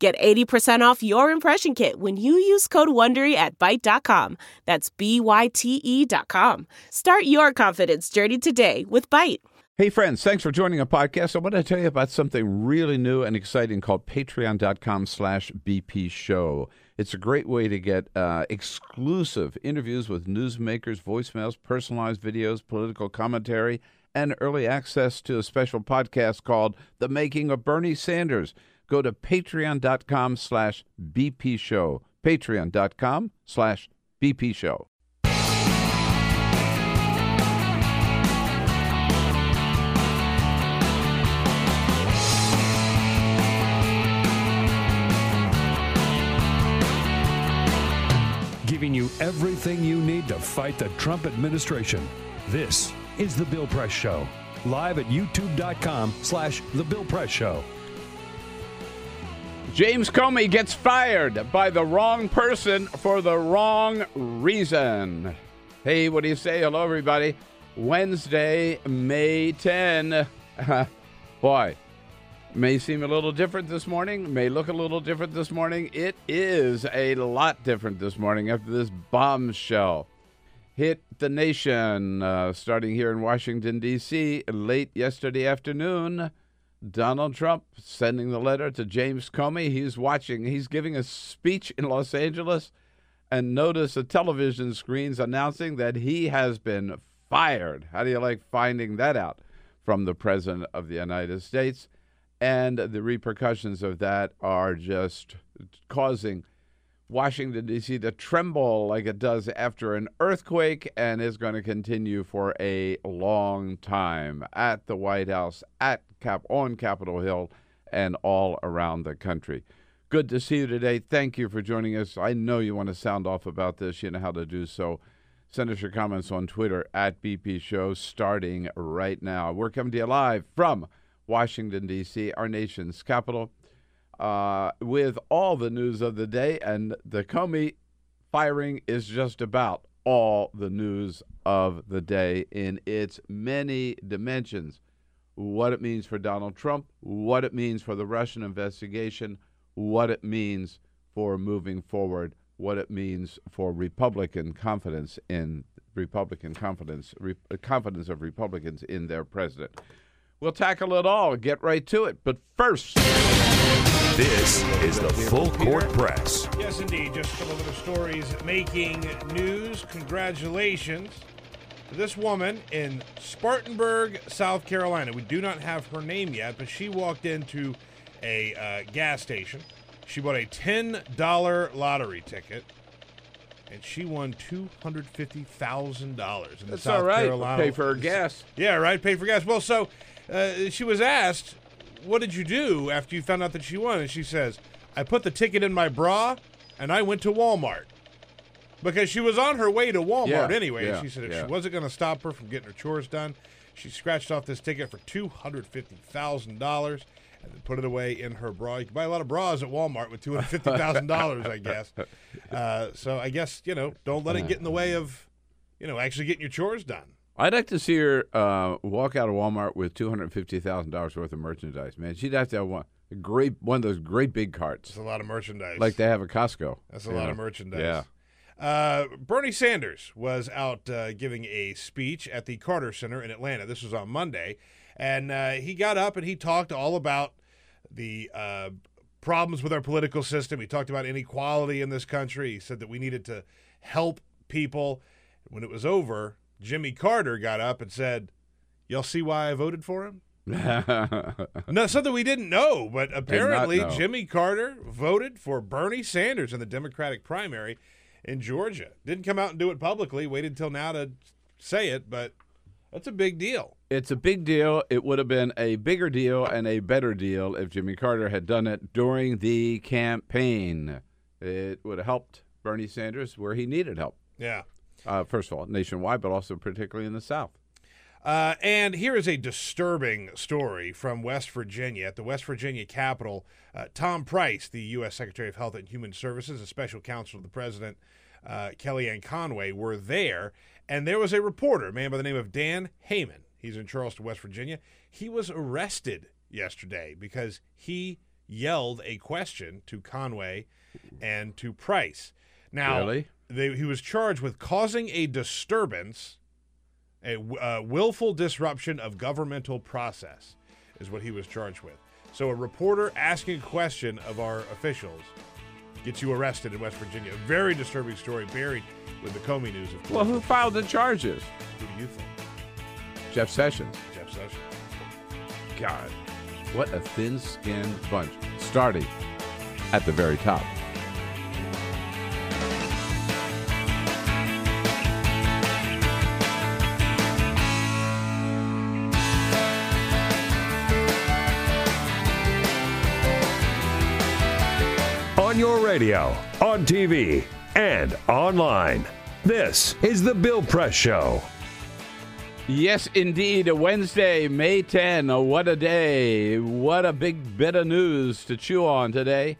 Get 80% off your impression kit when you use code WONDERY at Byte.com. That's B-Y-T-E dot com. Start your confidence journey today with Byte. Hey, friends, thanks for joining a podcast. I want to tell you about something really new and exciting called patreon.com slash BP show. It's a great way to get uh, exclusive interviews with newsmakers, voicemails, personalized videos, political commentary, and early access to a special podcast called The Making of Bernie Sanders go to patreon.com slash bp show patreon.com slash bp show giving you everything you need to fight the Trump administration. This is The Bill Press Show, live at youtube.com slash The Bill Press Show. James Comey gets fired by the wrong person for the wrong reason. Hey, what do you say? Hello, everybody. Wednesday, May 10. Boy, may seem a little different this morning, may look a little different this morning. It is a lot different this morning after this bombshell hit the nation, uh, starting here in Washington, D.C., late yesterday afternoon. Donald Trump sending the letter to James Comey. He's watching, he's giving a speech in Los Angeles, and notice the television screens announcing that he has been fired. How do you like finding that out from the President of the United States? And the repercussions of that are just causing Washington, D.C. to tremble like it does after an earthquake and is going to continue for a long time at the White House, at Cap on Capitol Hill, and all around the country. Good to see you today. Thank you for joining us. I know you want to sound off about this. You know how to do so. Send us your comments on Twitter at BP Show starting right now. We're coming to you live from Washington, D.C., our nation's capital uh, with all the news of the day, and the Comey firing is just about all the news of the day in its many dimensions. What it means for Donald Trump, what it means for the Russian investigation, what it means for moving forward, what it means for Republican confidence in Republican confidence, re, confidence of Republicans in their president. We'll tackle it all, get right to it. But first. This is the Full Court Press. Yes, indeed. Just a couple of other stories making news. Congratulations to this woman in Spartanburg, South Carolina. We do not have her name yet, but she walked into a uh, gas station. She bought a $10 lottery ticket. And she won two hundred fifty thousand dollars in the That's South all right. Carolina. Pay for her gas. Yeah, right. Pay for gas. Well, so uh, she was asked, "What did you do after you found out that she won?" And she says, "I put the ticket in my bra, and I went to Walmart." Because she was on her way to Walmart Yeah, anyway. yeah, and she said if yeah. she wasn't going to stop her from getting her chores done, she scratched off this ticket for two hundred fifty thousand dollars put it away in her bra. You can buy a lot of bras at Walmart with two hundred fifty thousand dollars, I guess. Uh, so I guess you know, don't let it get in the way of you know actually getting your chores done. I'd like to see her uh, walk out of Walmart with two hundred fifty thousand dollars worth of merchandise. Man, she'd have to have one a great one of those great big carts It's a lot of merchandise. like they have at Costco. That's a lot know? of merchandise. Yeah. Uh, Bernie Sanders was out uh, giving a speech at the Carter Center in Atlanta. This was on Monday. And uh, he got up and he talked all about the uh, problems with our political system. He talked about inequality in this country. He said that we needed to help people. When it was over, Jimmy Carter got up and said, Y'all see why I voted for him? No, something we didn't know, but apparently know. Jimmy Carter voted for Bernie Sanders in the Democratic primary in Georgia. Didn't come out and do it publicly. Waited until now to say it, but that's a big deal. It's a big deal. It would have been a bigger deal and a better deal if Jimmy Carter had done it during the campaign. It would have helped Bernie Sanders where he needed help. Yeah. Uh, first of all, nationwide, but also particularly in the South. Uh, and here is a disturbing story from West Virginia. At the West Virginia Capitol, uh, Tom Price, the U.S. Secretary of Health and Human Services, a special counsel to the president, uh, Kellyanne Conway, were there. And there was a reporter, a man by the name of Dan Heyman. He's in Charleston, West Virginia. He was arrested yesterday because he yelled a question to Conway and to Price. Now, Really? they, he was charged with causing a disturbance a uh, willful disruption of governmental process is what he was charged with. So a reporter asking a question of our officials gets you arrested in West Virginia. A very disturbing story buried with the Comey news, of course. Well, who filed the charges? Who do you think? Jeff Sessions. Jeff Sessions. God, what a thin skinned bunch. Starting at the very top. On your radio, on TV, and online. This is The Bill Press Show. Yes, indeed. Wednesday, May 10. Oh, what a day. What a big bit of news to chew on today.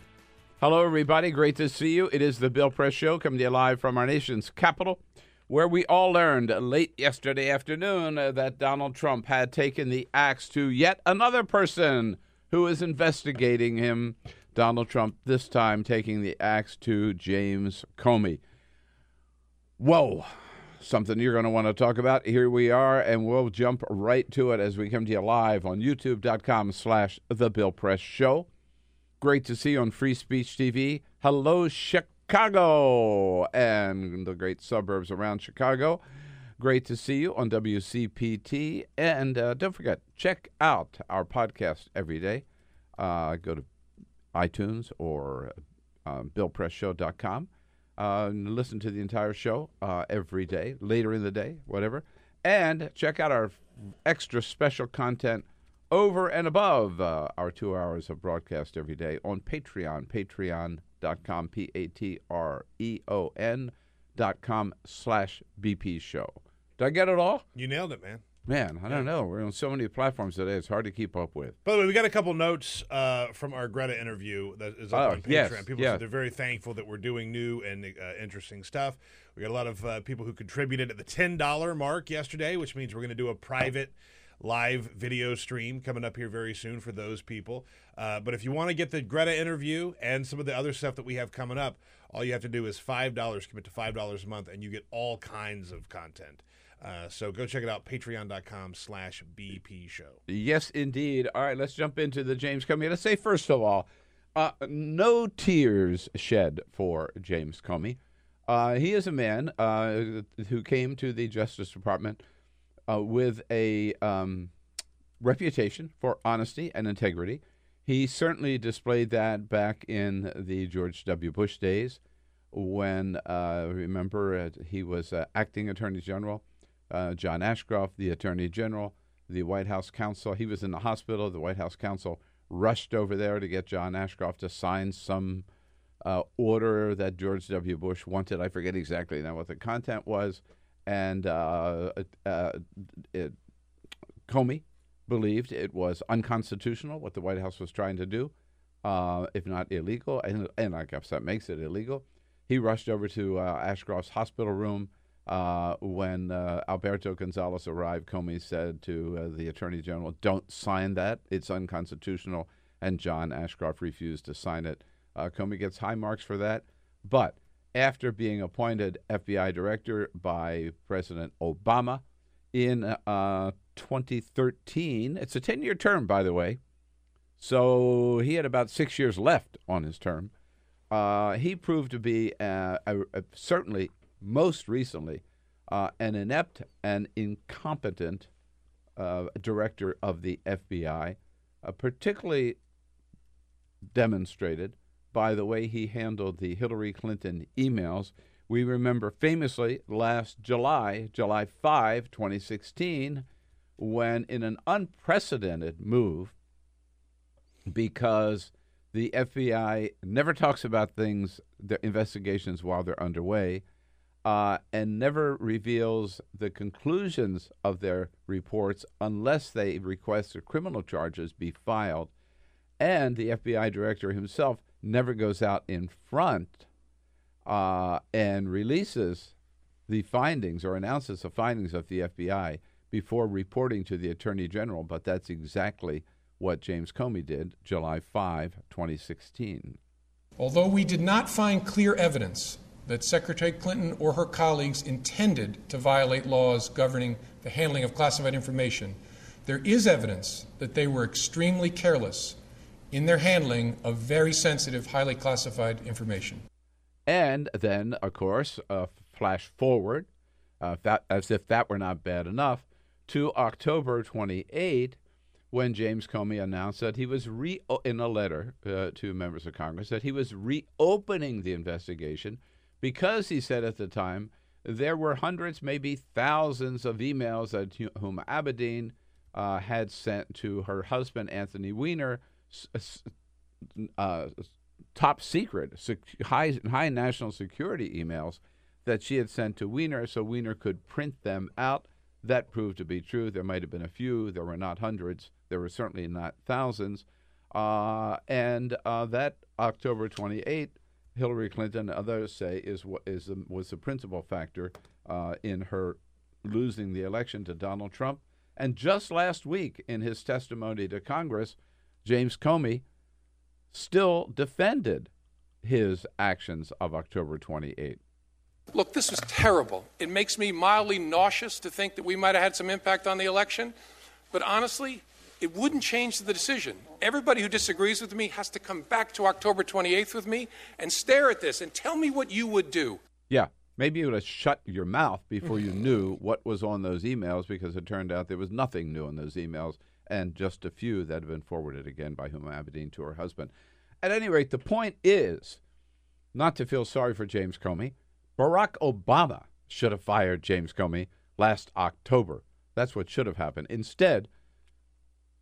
Hello, everybody. Great to see you. It is the Bill Press Show coming to you live from our nation's capital, where we all learned late yesterday afternoon that Donald Trump had taken the axe to yet another person who is investigating him. Donald Trump, this time taking the axe to James Comey. Whoa something you're going to want to talk about. Here we are, and we'll jump right to it as we come to you live on youtube.com slash The Bill Press Show. Great to see you on Free Speech TV. Hello, Chicago, and the great suburbs around Chicago. Great to see you on WCPT. And uh, don't forget, check out our podcast every day. Uh, go to iTunes or uh, BillPressShow.com. Uh, listen to the entire show uh, every day, later in the day, whatever. And check out our extra special content over and above uh, our two hours of broadcast every day on Patreon, patreon.com, P A T R E O N dot com slash BP show. Did I get it all? You nailed it, man. Man, I don't know. We're on so many platforms today, it's hard to keep up with. By the way, we got a couple notes uh, from our Greta interview that is up Oh, on Patreon. yes, people yes. said they're very thankful that we're doing new and uh, interesting stuff. We got a lot of uh, people who contributed at the ten dollar mark yesterday, which means we're going to do a private live video stream coming up here very soon for those people. Uh, but if you want to get the Greta interview and some of the other stuff that we have coming up, all you have to do is five dollars. Commit to five dollars a month, and you get all kinds of content. Uh, so go check it out, patreon.com slash BP show. Yes, indeed. All right, let's jump into the James Comey. Let's say, first of all, uh, no tears shed for James Comey. Uh, he is a man uh, who came to the Justice Department uh, with a um, reputation for honesty and integrity. He certainly displayed that back in the George W. Bush days when, remember, he was acting attorney general. Uh, John Ashcroft, the attorney general, the White House counsel, he was in the hospital. The White House counsel rushed over there to get John Ashcroft to sign some uh, order that George W. Bush wanted. I forget exactly now what the content was. And uh, uh, it, Comey believed it was unconstitutional what the White House was trying to do, uh, if not illegal. And, and I guess that makes it illegal. He rushed over to Ashcroft's hospital room. Uh, when uh, Alberto Gonzales arrived, Comey said to uh, the Attorney General, Don't sign that. It's unconstitutional. And John Ashcroft refused to sign it. Uh, Comey gets high marks for that. But after being appointed FBI director by President Obama in uh, 2013, it's a 10 year term, by the way. So he had about six years left on his term. Uh, he proved to be a, a, certainly most recently uh, an inept and incompetent uh, director of the FBI, uh, particularly demonstrated by the way he handled the Hillary Clinton emails. We remember famously last July, July 5, 2016, when in an unprecedented move, because The FBI never talks about things, their investigations while they're underway, uh, and never reveals the conclusions of their reports unless they request that criminal charges be filed. And the FBI director himself never goes out in front uh, and releases the findings or announces the findings of the FBI before reporting to the Attorney General, but that's exactly what James Comey did July 5, 2016. Although we did not find clear evidence that Secretary Clinton or her colleagues intended to violate laws governing the handling of classified information, there is evidence that they were extremely careless in their handling of very sensitive, highly classified information. And then, of course, uh, flash forward, uh, that, as if that were not bad enough, to October 28, when James Comey announced that he was re in a letter uh, to members of Congress that he was reopening the investigation because he said at the time there were hundreds, maybe thousands of emails that Huma Abedin uh, had sent to her husband Anthony Weiner, uh, top secret, sec- high high national security emails that she had sent to Weiner, so Weiner could print them out that proved to be true. There might have been a few. There were not hundreds. There were certainly not thousands. Uh, and uh, that October 28, Hillary Clinton, others say, is is the, was the principal factor uh, in her losing the election to Donald Trump. And just last week, in his testimony to Congress, James Comey still defended his actions of October 28. Look, this was terrible. It makes me mildly nauseous to think that we might have had some impact on the election. But honestly, it wouldn't change the decision. Everybody who disagrees with me has to come back to October 28th with me and stare at this and tell me what you would do. Yeah, maybe you would have shut your mouth before you knew what was on those emails because it turned out there was nothing new in those emails and just a few that had been forwarded again by Huma Abedin to her husband. At any rate, the point is not to feel sorry for James Comey. Barack Obama should have fired James Comey last October. That's what should have happened. Instead,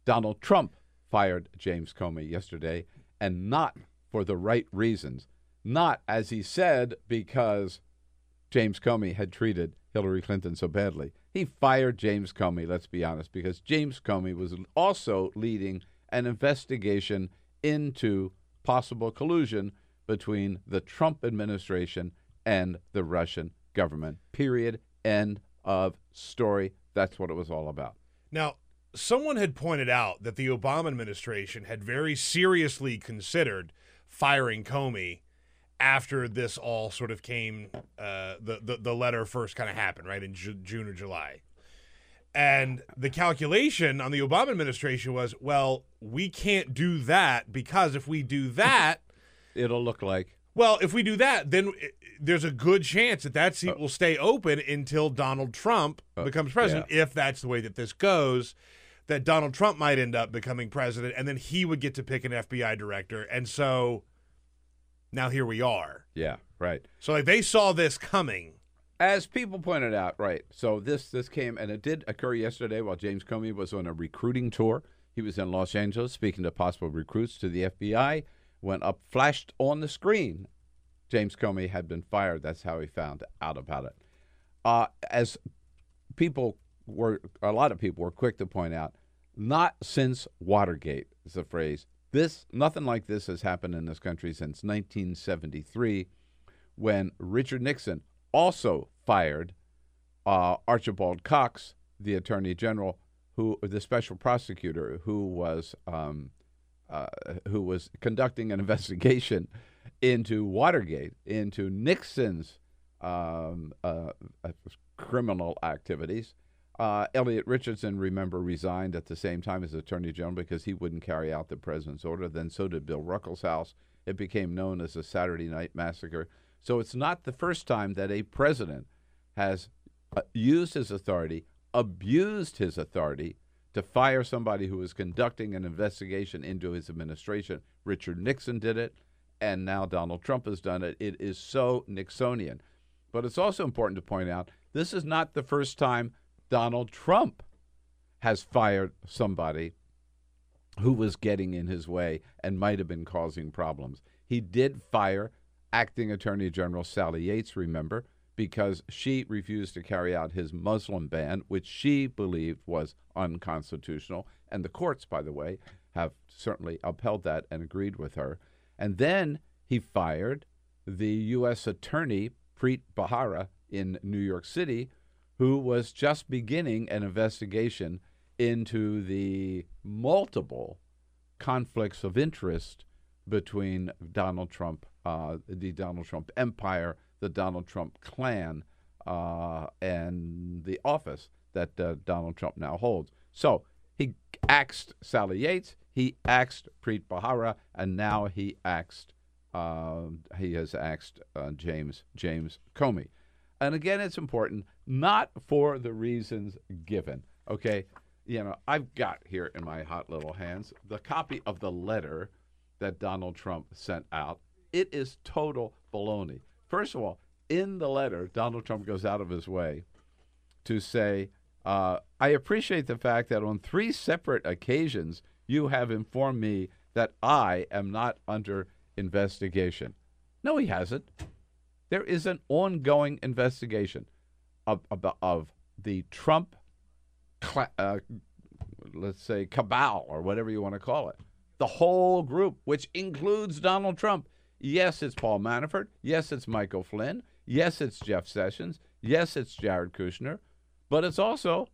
Donald Trump fired James Comey yesterday, and not for the right reasons. Not, as he said, because James Comey had treated Hillary Clinton so badly. He fired James Comey, let's be honest, because James Comey was also leading an investigation into possible collusion between the Trump administration and the Russian government. Period. End of story. That's what it was all about. Now, someone had pointed out that the Obama administration had very seriously considered firing Comey after this all sort of came, uh, the, the, the letter first kind of happened, right, in Ju- June or July. And the calculation on the Obama administration was, well, we can't do that because if we do that, it'll look like well, if we do that, then there's a good chance that that seat uh, will stay open until Donald Trump uh, becomes president. Yeah. If that's the way that this goes, that Donald Trump might end up becoming president, and then he would get to pick an FBI director. And so now here we are. Yeah, right. So like they saw this coming. As people pointed out, right. So this this came and it did occur yesterday while James Comey was on a recruiting tour. He was in Los Angeles speaking to possible recruits to the FBI went up, flashed on the screen. James Comey had been fired. That's how he found out about it. Uh, as people were, a lot of people were quick to point out, not since Watergate is the phrase. This, nothing like this has happened in this country since 1973, when Richard Nixon also fired uh, Archibald Cox, the Attorney General, who the special prosecutor, who was um, uh, who was conducting an investigation into Watergate, into Nixon's um, uh, uh, criminal activities. Uh, Elliot Richardson, remember, resigned at the same time as Attorney General because he wouldn't carry out the president's order. Then so did Bill Ruckelshaus. It became known as the Saturday Night Massacre. So it's not the first time that a president has uh, used his authority, abused his authority, to fire somebody who was conducting an investigation into his administration. Richard Nixon did it, and now Donald Trump has done it. It is so Nixonian. But it's also important to point out this is not the first time Donald Trump has fired somebody who was getting in his way and might have been causing problems. He did fire acting Attorney General Sally Yates, remember, because she refused to carry out his Muslim ban, which she believed was unconstitutional. And the courts, by the way, have certainly upheld that and agreed with her. And then he fired the U.S. Attorney, Preet Bharara, in New York City, who was just beginning an investigation into the multiple conflicts of interest between Donald Trump, uh, the Donald Trump empire, the Donald Trump clan, uh, and the office that uh, Donald Trump now holds. So he axed Sally Yates, he axed Preet Bharara, and now he axed uh, he has axed uh, James James Comey. And again, it's important not for the reasons given. Okay, you know, I've got here in my hot little hands the copy of the letter that Donald Trump sent out. It is total baloney. First of all, in the letter, Donald Trump goes out of his way to say, uh, I appreciate the fact that on three separate occasions you have informed me that I am not under investigation. No, he hasn't. There is an ongoing investigation of, of, of the Trump uh, let's say, cabal or whatever you want to call it. The whole group, which includes Donald Trump. Yes, it's Paul Manafort. Yes, it's Michael Flynn. Yes, it's Jeff Sessions. Yes, it's Jared Kushner. But it's also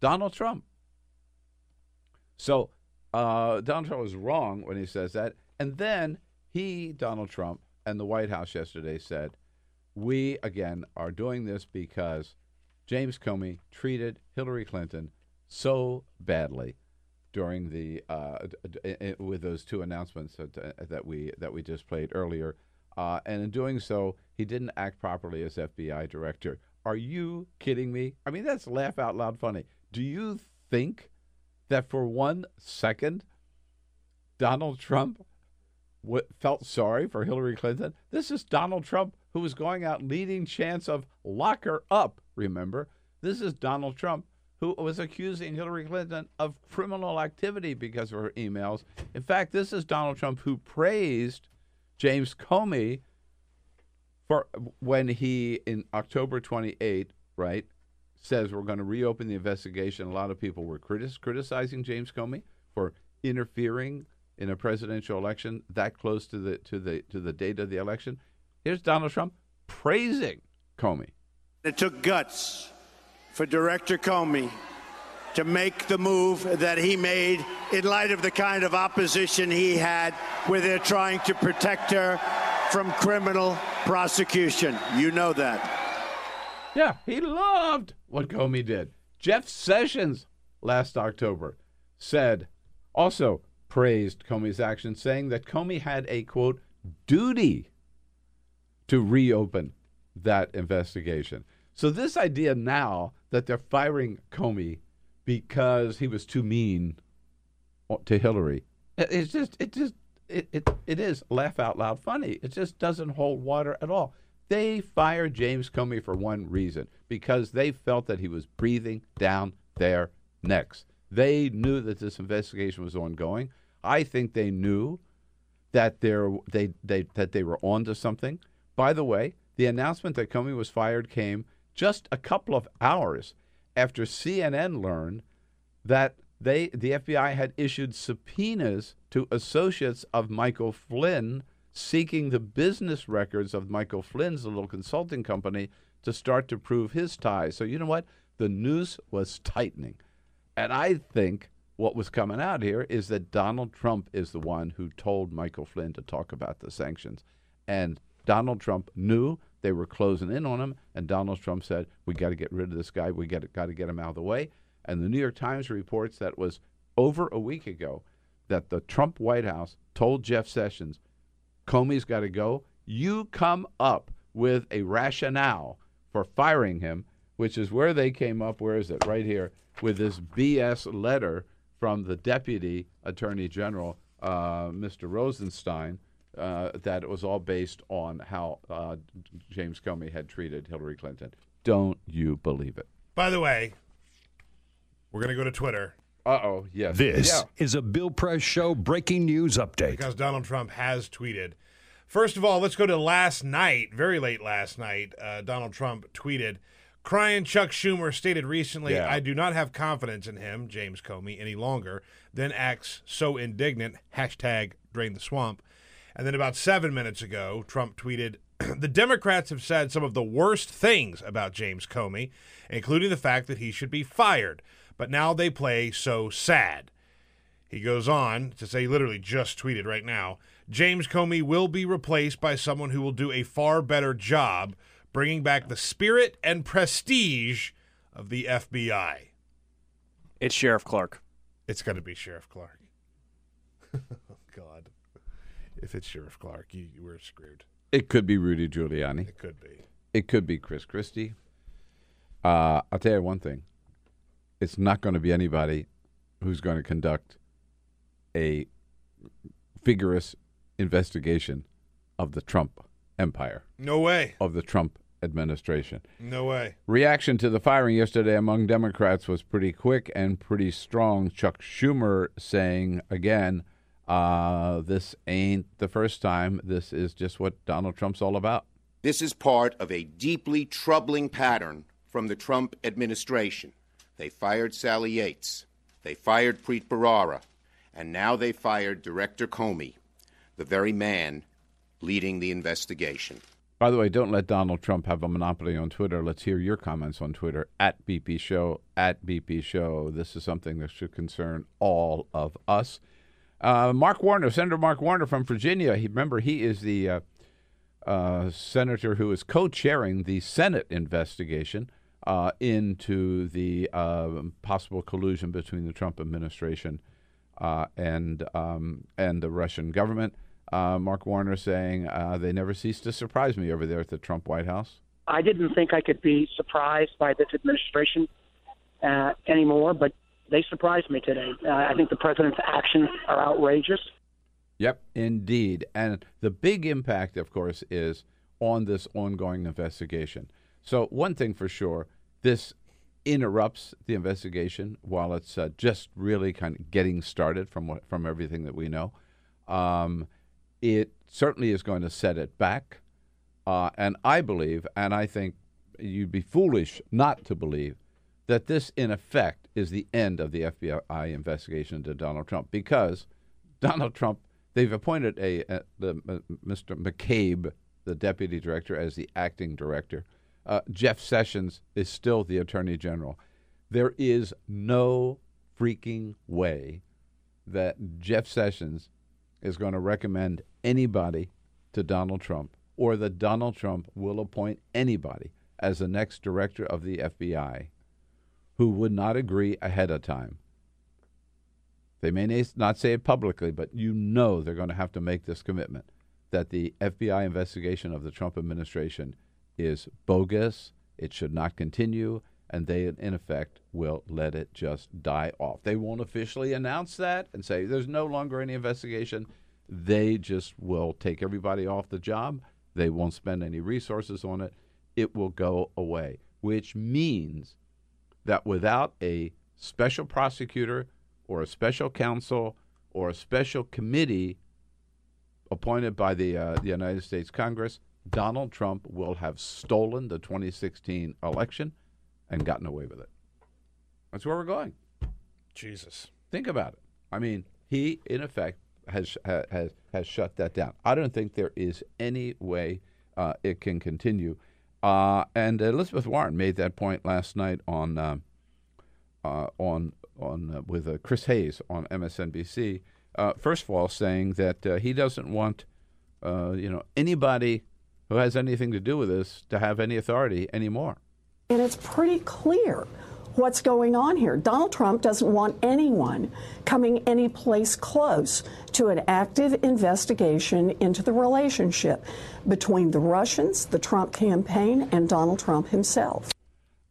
Donald Trump. So uh, Donald Trump was wrong when he says that. And then he, Donald Trump, and the White House yesterday said, we, again, are doing this because James Comey treated Hillary Clinton so badly during the uh, with those two announcements that, uh, that we that we just played earlier, uh, and in doing so, he didn't act properly as FBI director. Are you kidding me? I mean, that's laugh out loud funny. Do you think that for one second, Donald Trump w- felt sorry for Hillary Clinton? This is Donald Trump who was going out leading chants of lock her up. Remember, this is Donald Trump who was accusing Hillary Clinton of criminal activity because of her emails. In fact, this is Donald Trump who praised James Comey for when he in October 28, right, says we're going to reopen the investigation. A lot of people were criticizing James Comey for interfering in a presidential election that close to the to the to the date of the election. Here's Donald Trump praising Comey. It took guts for Director Comey to make the move that he made in light of the kind of opposition he had where they're trying to protect her from criminal prosecution. You know that. Yeah, he loved what Comey did. Jeff Sessions last October said, also praised Comey's action, saying that Comey had a quote, duty to reopen that investigation. So, this idea now that they're firing Comey because he was too mean to Hillary. It's just, it just, it, it, it is laugh out loud funny. It just doesn't hold water at all. They fired James Comey for one reason because they felt that he was breathing down their necks. They knew that this investigation was ongoing. I think they knew that they they that they were onto something. By the way, the announcement that Comey was fired came just a couple of hours after CNN learned that they the FBI had issued subpoenas to associates of Michael Flynn seeking the business records of Michael Flynn's little consulting company to start to prove his ties. So you know what? The noose was tightening. And I think what was coming out here is that Donald Trump is the one who told Michael Flynn to talk about the sanctions. And Donald Trump knew they were closing in on him, and Donald Trump said, "We got to get rid of this guy. We got to get him out of the way." And the New York Times reports that was over a week ago that the Trump White House told Jeff Sessions, "Comey's got to go. You come up with a rationale for firing him." Which is where they came up. Where is it? Right here with this BS letter from the Deputy Attorney General, uh, Mr. Rosenstein, uh, that it was all based on how uh, James Comey had treated Hillary Clinton. Don't you believe it? By the way, we're going to go to Twitter Uh oh, yes. This Yeah. is a Bill Press Show breaking news update. because Donald Trump has tweeted. First of all, let's go to last night, very late last night. Uh, Donald Trump tweeted, crying Chuck Schumer stated recently, Yeah. I do not have confidence in him, James Comey, any longer, then acts so indignant, hashtag drain the swamp. And then about seven minutes ago, Trump tweeted, the Democrats have said some of the worst things about James Comey, including the fact that he should be fired. But now they play so sad. He goes on to say, he literally just tweeted right now James Comey will be replaced by someone who will do a far better job bringing back the spirit and prestige of the FBI. It's Sheriff Clarke. It's going to be Sheriff Clarke. oh, God. If it's Sheriff Clarke, you, we're screwed. It could be Rudy Giuliani. It could be. It could be Chris Christie. Uh, I'll tell you one thing. It's not going to be anybody who's going to conduct a vigorous investigation of the Trump empire, No way. of the Trump administration. No way. Reaction to the firing yesterday among Democrats was pretty quick and pretty strong. Chuck Schumer saying again, uh, this ain't the first time. This is just what Donald Trump's all about. This is part of a deeply troubling pattern from the Trump administration. They fired Sally Yates, they fired Preet Bharara, and now they fired Director Comey, the very man leading the investigation. By the way, don't let Donald Trump have a monopoly on Twitter. Let's hear your comments on Twitter at BP Show, at BP Show. This is something that should concern all of us. Uh, Mark Warner, Senator Mark Warner from Virginia. He, remember, he is the uh, uh, senator who is co chairing the Senate investigation uh, into the uh, possible collusion between the Trump administration uh, and, um, and the Russian government. Uh, Mark Warner saying uh, they never cease to surprise me over there at the Trump White House. I didn't think I could be surprised by this administration uh, anymore, but they surprised me today. Uh, I think the president's actions are outrageous. Yep, indeed. And the big impact, of course, is on this ongoing investigation. So, one thing for sure, this interrupts the investigation while it's uh, just really kind of getting started from what, from everything that we know. Um, it certainly is going to set it back. Uh, and I believe, and I think you'd be foolish not to believe, that this, in effect, is the end of the FBI investigation into Donald Trump because Donald Trump, they've appointed a, a the, uh, Mr. McCabe, the deputy director, as the acting director. Uh, Jeff Sessions is still the attorney general. There is no freaking way that Jeff Sessions is going to recommend anybody to Donald Trump or that Donald Trump will appoint anybody as the next director of the FBI who would not agree ahead of time. They may not say it publicly, but you know they're going to have to make this commitment that the FBI investigation of the Trump administration is bogus, it should not continue, and they, in effect, will let it just die off. They won't officially announce that and say there's no longer any investigation. They just will take everybody off the job. They won't spend any resources on it. It will go away, which means that without a special prosecutor or a special counsel or a special committee appointed by the, uh, the United States Congress, Donald Trump will have stolen the 2016 election and gotten away with it. That's where we're going. Jesus. Think about it. I mean, he in effect has has has shut that down. I don't think there is any way uh, it can continue. Uh, and Elizabeth Warren made that point last night on uh, uh, on on uh, with uh, Chris Hayes on MSNBC. Uh, first of all, saying that uh, he doesn't want uh, you know anybody who has anything to do with this to have any authority anymore. And it's pretty clear what's going on here. Donald Trump doesn't want anyone coming any place close to an active investigation into the relationship between the Russians, the Trump campaign, and Donald Trump himself.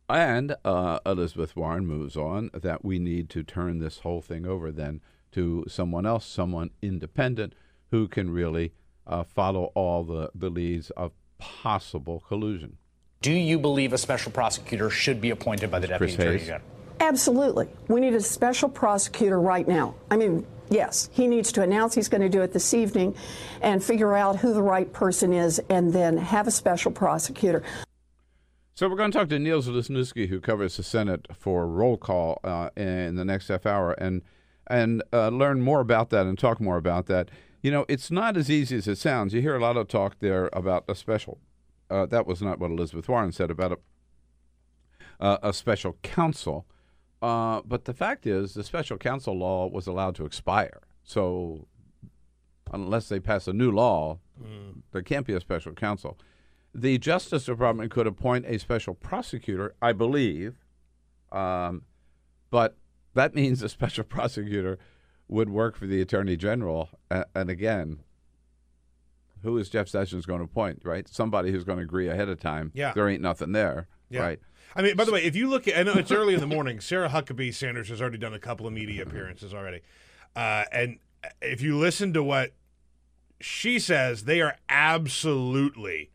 And uh, Elizabeth Warren moves on that we need to turn this whole thing over then to someone else, someone independent who can really uh, follow all the, the leads of possible collusion. Do you believe a special prosecutor should be appointed by the Chris deputy attorney general? Absolutely. We need a special prosecutor right now. I mean, yes, he needs to announce he's going to do it this evening and figure out who the right person is and then have a special prosecutor. So we're going to talk to Niels Lesniewski, who covers the Senate for roll call uh, in the next half hour, and and uh, learn more about that and talk more about that. You know, it's not as easy as it sounds. You hear a lot of talk there about a special. Uh, that was not what Elizabeth Warren said about a uh, a special counsel. Uh, but the fact is, the special counsel law was allowed to expire. So unless they pass a new law, mm. there can't be a special counsel. The Justice Department could appoint a special prosecutor, I believe, um, but that means a special prosecutor would work for the Attorney General. and again, who is Jeff Sessions going to appoint, right? Somebody who's going to agree ahead of time. Yeah. There ain't nothing there, yeah. right? I mean, by the way, if you look at, I know it's early in the morning. Sarah Huckabee Sanders has already done a couple of media appearances already. Uh, and if you listen to what she says, they are absolutely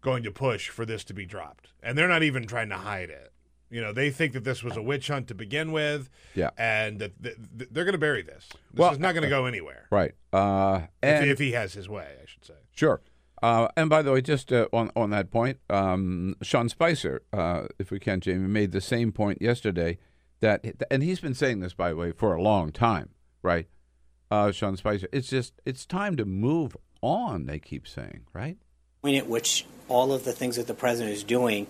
going to push for this to be dropped. And they're not even trying to hide it. You know, they think that this was a witch hunt to begin with. Yeah. And that they're going to bury this. This well, is not going to go anywhere. Right. Uh, and if, if, he has his way, I should say. Sure. Uh, and by the way, just uh, on on that point, um, Sean Spicer, uh, if we can, Jamie, made the same point yesterday that, and he's been saying this, by the way, for a long time, right? Uh, Sean Spicer, it's just it's time to move on. They keep saying, right? point at which all of the things that the president is doing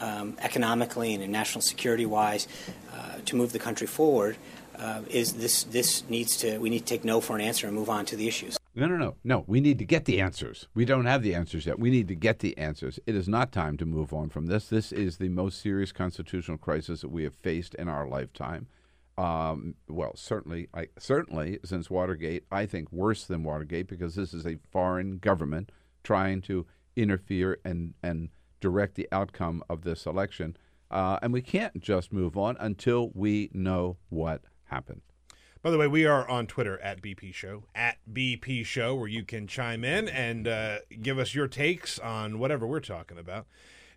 um, economically and in national security wise uh, to move the country forward uh, is this this needs to we need to take no for an answer and move on to the issues. No, no, no, no. We need to get the answers. We don't have the answers yet. We need to get the answers. It is not time to move on from this. This is the most serious constitutional crisis that we have faced in our lifetime. Um, well, certainly, I, certainly since Watergate, I think worse than Watergate because this is a foreign government trying to interfere and, and direct the outcome of this election. Uh, and we can't just move on until we know what happened. By the way, we are on Twitter at BP Show, at BP Show, where you can chime in and uh, give us your takes on whatever we're talking about.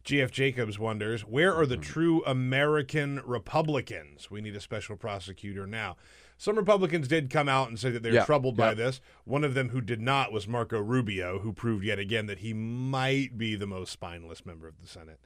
GF Jacobs wonders, where are the mm-hmm. true American Republicans? We need a special prosecutor now. Some Republicans did come out and say that they're yeah, troubled yeah. by this. One of them who did not was Marco Rubio, who proved yet again that he might be the most spineless member of the Senate.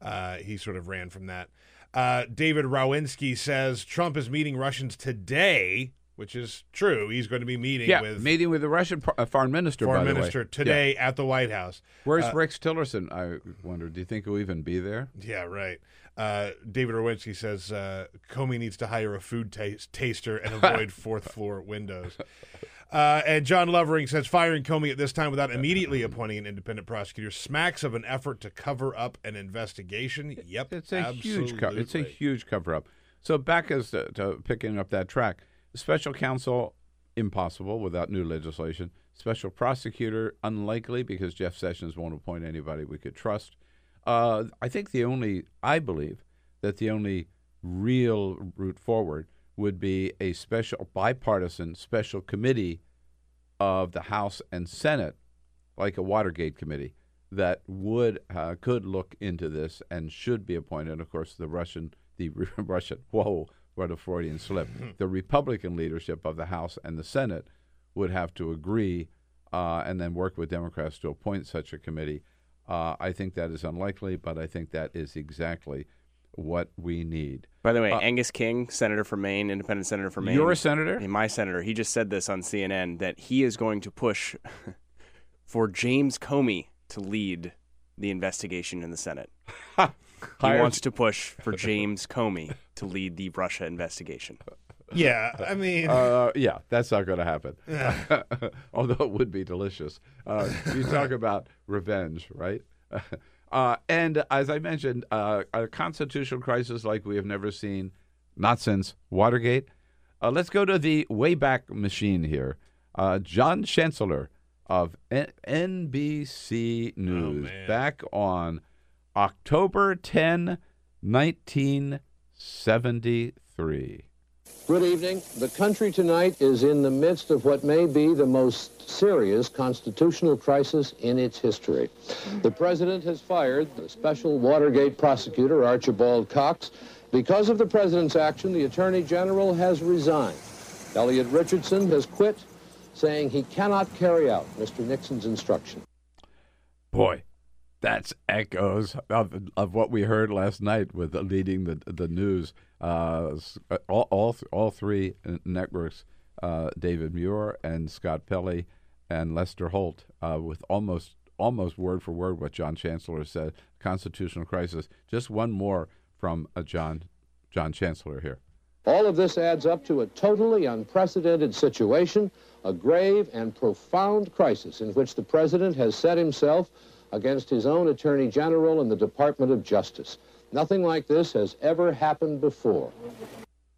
Uh, he sort of ran from that. Uh, David Rawinski says Trump is meeting Russians today, which is true. He's going to be meeting yeah, with meeting with the Russian uh, foreign minister. Foreign minister today yeah. at the White House. Where's uh, Rex Tillerson? I wonder. Do you think he'll even be there? Yeah, right. Uh, David Orwinski says uh, Comey needs to hire a food taster and avoid fourth floor windows. Uh, and John Lovering says firing Comey at this time without immediately appointing an independent prosecutor smacks of an effort to cover up an investigation. Yep, it's a absolutely. huge co- it's a huge cover up. So back as to, to picking up that track, special counsel impossible without new legislation. Special prosecutor unlikely because Jeff Sessions won't appoint anybody we could trust. Uh, I think the only, I believe, that the only real route forward would be a special bipartisan special committee of the House and Senate, like a Watergate committee, that would uh, could look into this and should be appointed. Of course, the Russian, the Russian, whoa, what a Freudian slip. the Republican leadership of the House and the Senate would have to agree uh, and then work with Democrats to appoint such a committee. Uh, I think that is unlikely, but I think that is exactly what we need. By the way, uh, Angus King, senator from Maine, independent senator from Maine. You're a senator? My senator. He just said this on CNN that he is going to push for James Comey to lead the investigation in the Senate. he wants to push for James Comey to lead the Russia investigation. Yeah, I mean, uh, yeah, that's not going to happen. Although it would be delicious. Uh, you talk about revenge, right? Uh, and as I mentioned, uh, a constitutional crisis like we have never seen, not since Watergate. Uh, let's go to the Wayback Machine here. Uh, John Chancellor of N- NBC News oh, back on October 10, 1973. Good evening. The country tonight is in the midst of what may be the most serious constitutional crisis in its history. The president has fired the special Watergate prosecutor, Archibald Cox. Because of the president's action, the attorney general has resigned. Elliot Richardson has quit, saying he cannot carry out Mr. Nixon's instruction. Boy, that's echoes of, of what we heard last night with leading the the news. Uh, all, all, all three networks, uh, David Muir and Scott Pelley and Lester Holt, uh, with almost almost word for word what John Chancellor said. Constitutional crisis. Just one more from uh, John John Chancellor here. All of this adds up to a totally unprecedented situation, a grave and profound crisis in which the president has set himself against his own attorney general and the Department of Justice. Nothing like this has ever happened before.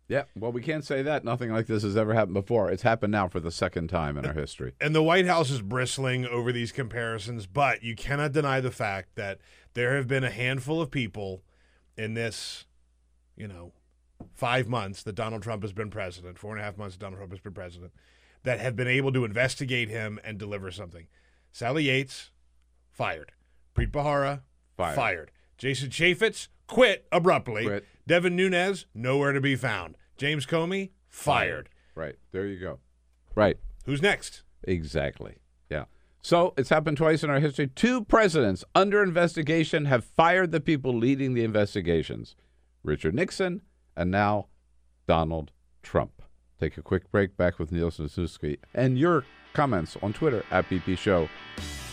Yeah, well, we can't say that. Nothing like this has ever happened before. It's happened now for the second time in our history. And the White House is bristling over these comparisons, but you cannot deny the fact that there have been a handful of people in this, you know, five months that Donald Trump has been president, four and a half months that Donald Trump has been president, that have been able to investigate him and deliver something. Sally Yates, fired. Preet Bharara, fired. fired. Jason Chaffetz, quit abruptly. Quit. Devin Nunes, nowhere to be found. James Comey, fired. Right. There you go. Right. Who's next? Exactly. Yeah. So it's happened twice in our history. Two presidents under investigation have fired the people leading the investigations Richard Nixon and now Donald Trump. Take a quick break back with Niels Lesniewski and your comments on Twitter at BP Show.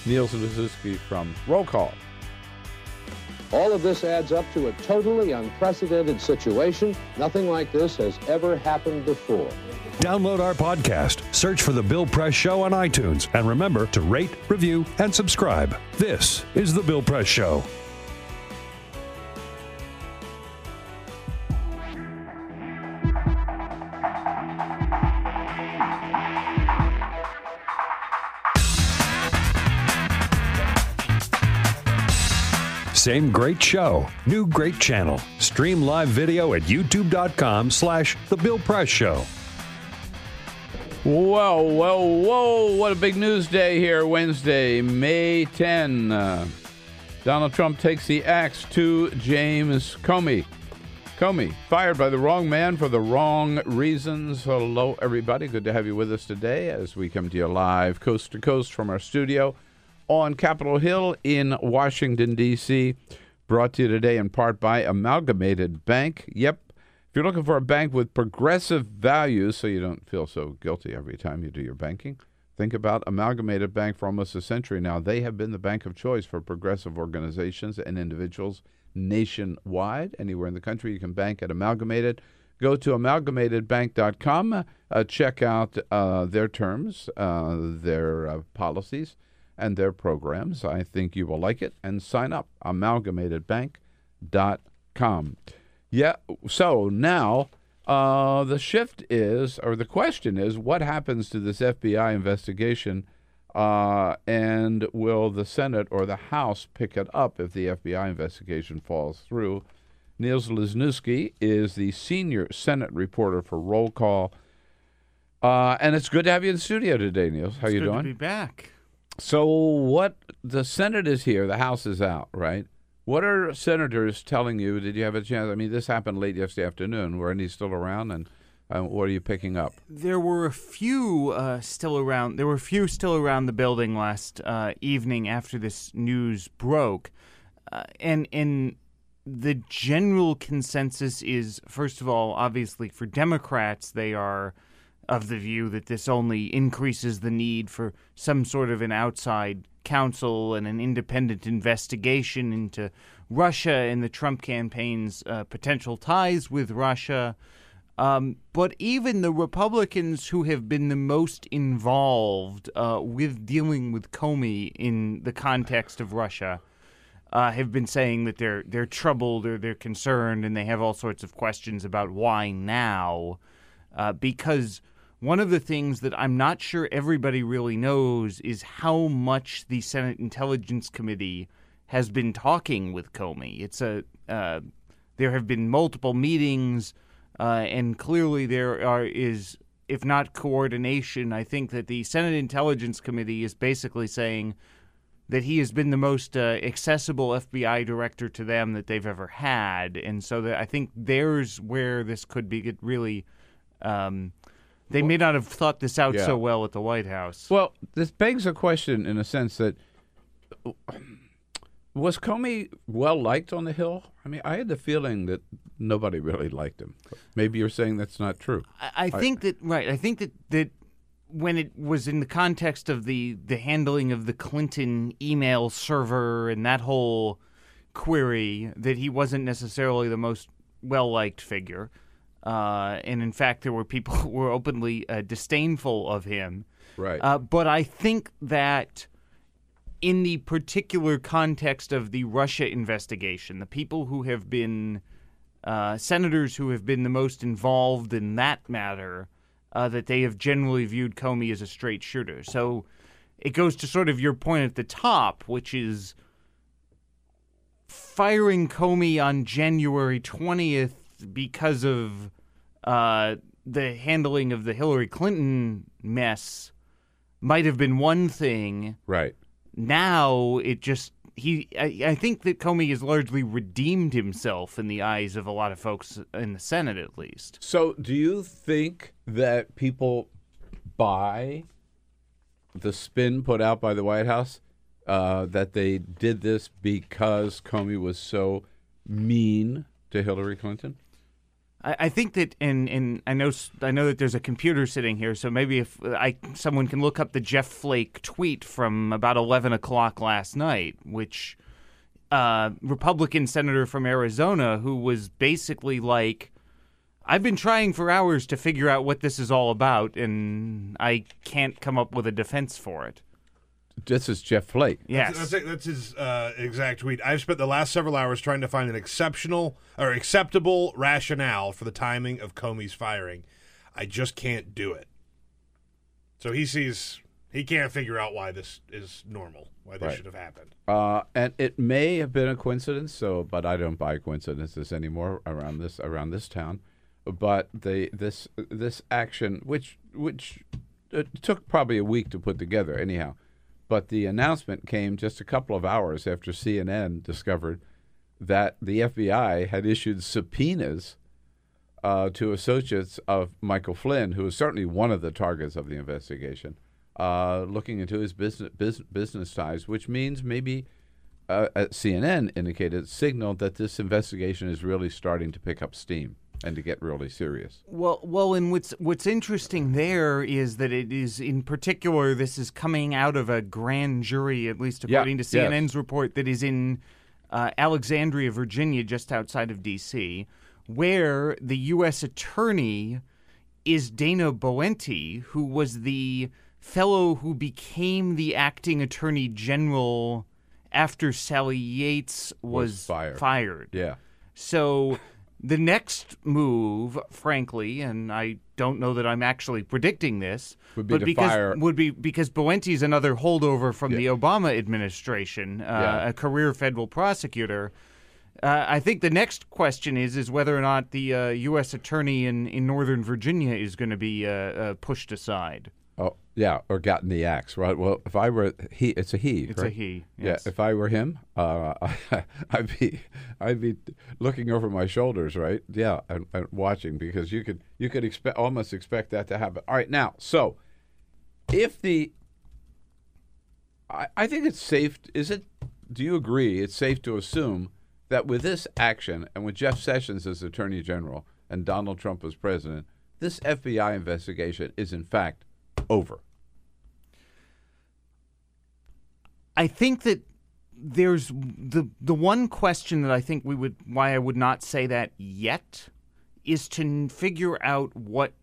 Niels Lesniewski from Roll Call. All of this adds up to a totally unprecedented situation. Nothing like this has ever happened before. Download our podcast, search for The Bill Press Show on iTunes, and remember to rate, review, and subscribe. This is The Bill Press Show. Same great show, new great channel. Stream live video at youtube.com slash The Bill Press Show. Whoa, whoa, whoa. What a big news day here, Wednesday, May 10. Uh, Donald Trump takes the axe to James Comey. Comey, fired by the wrong man for the wrong reasons. Hello, everybody. Good to have you with us today as we come to you live coast to coast from our studio on Capitol Hill in Washington, D.C. Brought to you today in part by Amalgamated Bank. Yep. If you're looking for a bank with progressive values so you don't feel so guilty every time you do your banking, think about Amalgamated Bank for almost a century now. They have been the bank of choice for progressive organizations and individuals nationwide. Anywhere in the country, you can bank at Amalgamated. Go to amalgamatedbank.com, uh, check out uh, their terms, uh, their uh, policies and their programs. I think you will like it and sign up. Amalgamatedbank.com. Yeah, so now uh, the shift is, or the question is, what happens to this FBI investigation? Uh, and will the Senate or the House pick it up if the FBI investigation falls through? Niels Lesniewski is the senior Senate reporter for Roll Call. Uh, and it's good to have you in the studio today, Niels. How it's you good doing? To be back. So what the Senate is here, the House is out, right? What are senators telling you? Did you have a chance? I mean, this happened late yesterday afternoon. Were any still around, and uh, what are you picking up? There were a few uh, still around. There were a few still around the building last uh, evening after this news broke, uh, and and the general consensus is, first of all, obviously for Democrats, they are of the view that this only increases the need for some sort of an outside counsel and an independent investigation into Russia and the Trump campaign's uh, potential ties with Russia. Um, but even the Republicans who have been the most involved uh, with dealing with Comey in the context of Russia uh, have been saying that they're they're troubled or they're concerned, and they have all sorts of questions about why now, uh, because one of the things that I'm not sure everybody really knows is how much the Senate Intelligence Committee has been talking with Comey. It's a uh, there have been multiple meetings uh, and clearly there are is if not coordination, I think that the Senate Intelligence Committee is basically saying that he has been the most uh, accessible FBI director to them that they've ever had, and so that I think there's where this could be really. Um, they may not have thought this out Yeah. so well at the White House. Well, this begs a question in a sense that was Comey well liked on the Hill? I mean, I had the feeling that nobody really liked him. Maybe you're saying that's not true. I, I think that right. I think that that when it was in the context of the the handling of the Clinton email server and that whole query, that he wasn't necessarily the most well liked figure. Uh, and in fact, there were people who were openly uh, disdainful of him. Right. Uh, but I think that in the particular context of the Russia investigation, the people who have been uh, senators who have been the most involved in that matter, uh, that they have generally viewed Comey as a straight shooter. So it goes to sort of your point at the top, which is firing Comey on January 20th because of uh, the handling of the Hillary Clinton mess might have been one thing. Right. Now it just he I, I think that Comey has largely redeemed himself in the eyes of a lot of folks in the Senate at least. So, do you think that people buy the spin put out by the White House uh, that they did this because Comey was so mean to Hillary Clinton? I, think that, and and I know I know that there's a computer sitting here, so maybe if I someone can look up the Jeff Flake tweet from about eleven o'clock last night, which uh, Republican senator from Arizona who was basically like, "I've been trying for hours to figure out what this is all about, and I can't come up with a defense for it." This is Jeff Flake. Yes. That's, that's, that's his uh, exact tweet. I've spent the last several hours trying to find an exceptional or acceptable rationale for the timing of Comey's firing. I just can't do it. So he sees he can't figure out why this is normal, why this Right. should have happened. Uh, and it may have been a coincidence. So, but I don't buy coincidences anymore around this around this town. But the this this action, which which it took probably a week to put together, anyhow. But the announcement came just a couple of hours after CNN discovered that the FBI had issued subpoenas uh, to associates of Michael Flynn, who was certainly one of the targets of the investigation, uh, looking into his business business, business ties, which means maybe uh, CNN indicated signaled that this investigation is really starting to pick up steam and to get really serious. Well, well, and what's what's interesting there is that it is in particular this is coming out of a grand jury, at least Yeah, according to yes. CNN's report, that is in uh, Alexandria, Virginia, just outside of D.C., where the U.S. attorney is Dana Boente, who was the fellow who became the acting attorney general after Sally Yates was, Was fired. fired. Yeah. So the next move, frankly, and I don't know that I'm actually predicting this, Would be but to because fire- would be because Boente's another holdover from the Obama administration, uh, Yeah. a career federal prosecutor. Uh, I think the next question is is whether or not the uh, U.S. attorney in, in Northern Virginia is going to be uh, uh, pushed aside. Oh, yeah, or gotten the axe, right? Well, if I were he, it's a he. It's a he, yes. Yeah, if I were him, uh, I'd be, I'd be looking over my shoulders, right? Yeah, and, and watching because you could, you could expect, almost expect that to happen. All right, now, so if the, I, I think it's safe. Is it? Do you agree? It's safe to assume that with this action and with Jeff Sessions as Attorney General and Donald Trump as President, this FBI investigation is in fact over. I think that there's the the one question that I think we would why I would not say that yet is to figure out what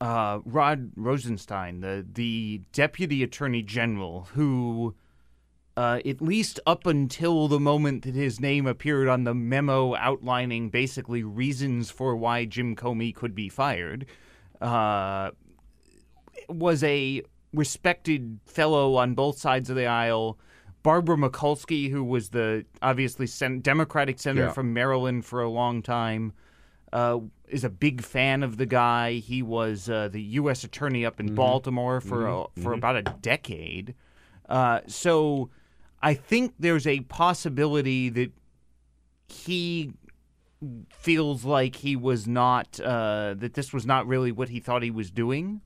uh, Rod Rosenstein, the the deputy attorney general, who uh, at least up until the moment that his name appeared on the memo outlining basically reasons for why Jim Comey could be fired, uh, was a respected fellow on both sides of the aisle. Barbara Mikulski, who was the obviously sen- Democratic senator Yeah. from Maryland for a long time, uh, is a big fan of the guy. He was uh, the U.S. attorney up in Mm-hmm. Baltimore for Mhm. uh, for Mhm. about a decade. Uh, so I think there's a possibility that he feels like he was not uh, that this was not really what he thought he was doing.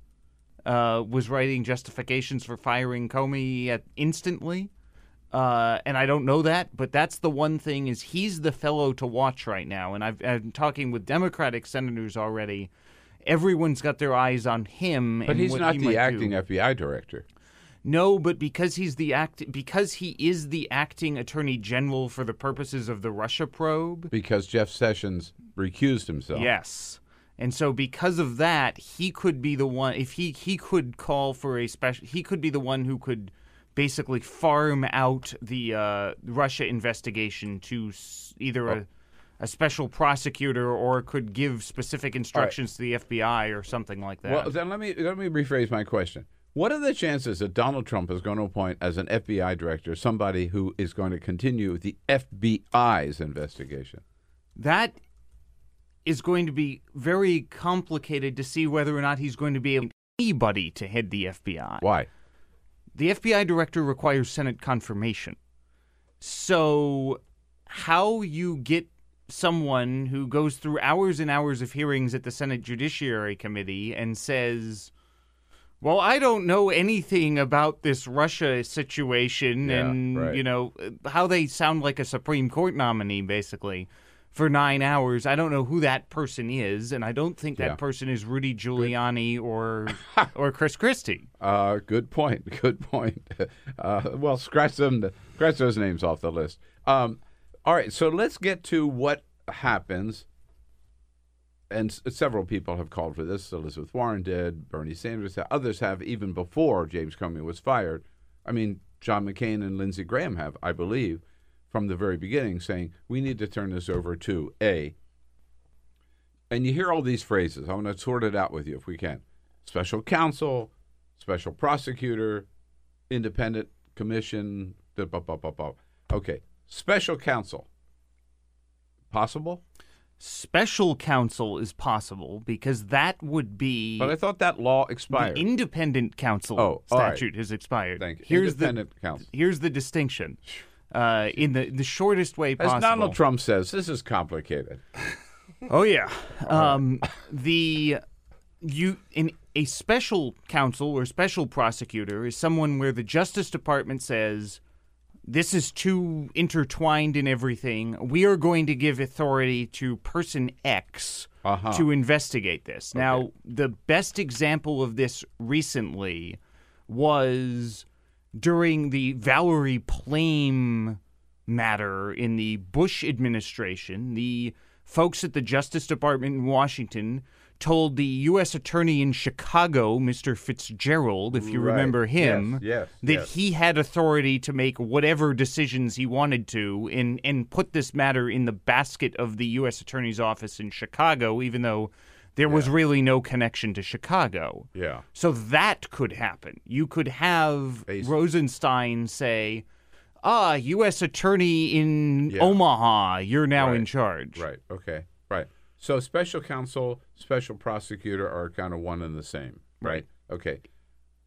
Uh, was writing justifications for firing Comey at instantly. Uh, and I don't know that, but that's the one thing is he's the fellow to watch right now. And I've, I'm talking with Democratic senators already. Everyone's got their eyes on him. But and he's not he the acting do. FBI director. No, but because he's the act because he is the acting attorney general for the purposes of the Russia probe. Because Jeff Sessions recused himself. Yes. And so because of that, he could be the one if he he could call for a special he could be the one who could basically farm out the uh, Russia investigation to s- either a a special prosecutor or could give specific instructions to the FBI or something like that. Well, then let me let me rephrase my question. What are the chances that Donald Trump is going to appoint as an FBI director somebody who is going to continue the FBI's investigation? that is going to be very complicated to see whether or not he's going to be anybody to head the FBI. Why? The FBI director requires Senate confirmation. So, how you get someone who goes through hours and hours of hearings at the Senate Judiciary Committee and says, well, I don't know anything about this Russia situation, Yeah, and right. you know how they sound like a Supreme Court nominee, basically, for nine hours. I don't know who that person is, and I don't think that Yeah. person is Rudy Giuliani or or Chris Christie. Uh, good point. Good point. Uh, well, scratch them. Scratch those names off the list. Um, all right. So let's get to what happens. And s- several people have called for this. Elizabeth Warren did. Bernie Sanders. Others have even before James Comey was fired. I mean, John McCain and Lindsey Graham have, I believe, from the very beginning, saying we need to turn this over to a. And you hear all these phrases. I want to sort it out with you if we can. Special counsel, special prosecutor, independent commission. da- ba- ba- ba- ba. Okay, special counsel. Possible? Special counsel is possible because that would be. But I thought that law expired. The independent counsel Oh, all right. statute has expired. Thank you. Here's Independent the counsel. here's the distinction. Uh, in the the shortest way possible. As. Donald Trump says, this is complicated. Oh yeah. Um, the you in a special counsel or special prosecutor is someone where the Justice Department says this is too intertwined in everything. We are going to give authority to person X Uh-huh. to investigate this. Now, the best example of this recently was during the Valerie Plame matter in the Bush administration. The folks at the Justice Department in Washington told the U.S. Attorney in Chicago, Mr. Fitzgerald, if you Right. remember him, Yes, yes, that yes. he had authority to make whatever decisions he wanted to and, and put this matter in the basket of the U.S. Attorney's office in Chicago, even though there was really no connection to Chicago. Yeah. So that could happen. You could have Rosenstein say, ah, U.S. Attorney in Yeah. Omaha, you're now in charge. Right. Okay. Right. So special counsel, special prosecutor are kind of one and the same. Right. Okay.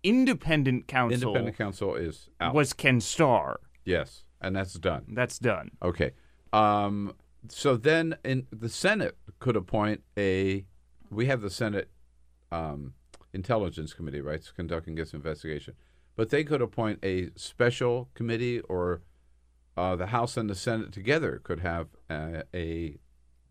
Independent counsel Independent counsel is out. was Ken Starr. yes, and that's done. That's done. Okay. Um, so then, in the Senate could appoint a. We have the Senate um, Intelligence Committee, right, it's conducting this investigation, but they could appoint a special committee, or uh, the House and the Senate together could have a, a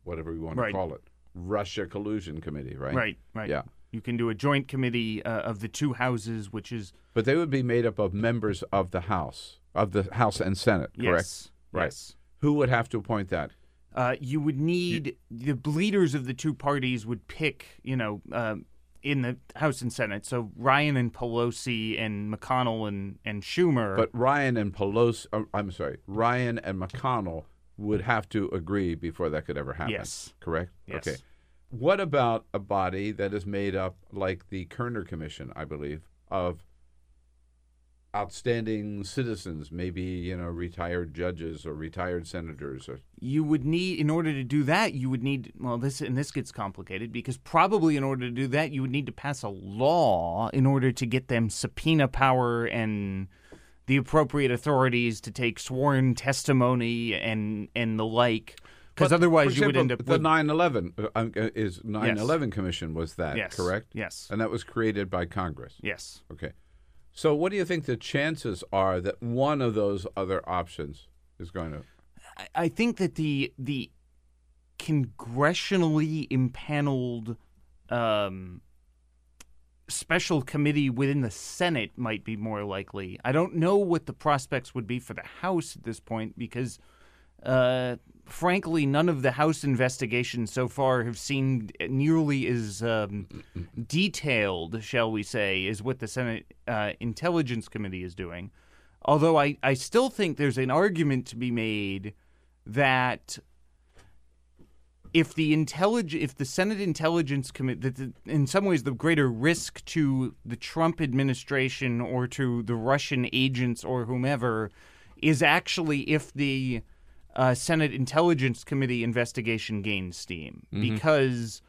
whatever we want Right. to call it, Russia collusion committee, right? Right, right. Yeah. You can do a joint committee uh, of the two houses, which is But they would be made up of members of the House, of the House and Senate, correct? Yes, Right. yes. Who would have to appoint that? Uh, you would need the leaders of the two parties would pick, you know, uh, in the House and Senate. So Ryan and Pelosi and McConnell and, and Schumer. But Ryan and Pelosi, uh, I'm sorry, Ryan and McConnell would have to agree before that could ever happen. Yes. Correct? Yes. Okay. What about a body that is made up like the Kerner Commission, I believe, of outstanding citizens, maybe you know retired judges or retired senators or you would need in order to do that you would need well this and this gets complicated because probably in order to do that you would need to pass a law in order to get them subpoena power and the appropriate authorities to take sworn testimony and and the like because otherwise you would end up the with 9/11 uh, uh, is 9/11 commission was that Yes. correct? Yes. and that was created by Congress. yes Okay, so what do you think the chances are that one of those other options is going to? I- think that the the congressionally impaneled um, special committee within the Senate might be more likely. I don't know what the prospects would be for the House at this point because, uh, frankly, none of the House investigations so far have seemed nearly as um, detailed, shall we say, as what the Senate uh, Intelligence Committee is doing. Although I, I still think there's an argument to be made that if the intellig- if the Senate Intelligence Committee, in some ways the greater risk to the Trump administration or to the Russian agents or whomever is actually if the uh, Senate Intelligence Committee investigation gains steam, Mhm. because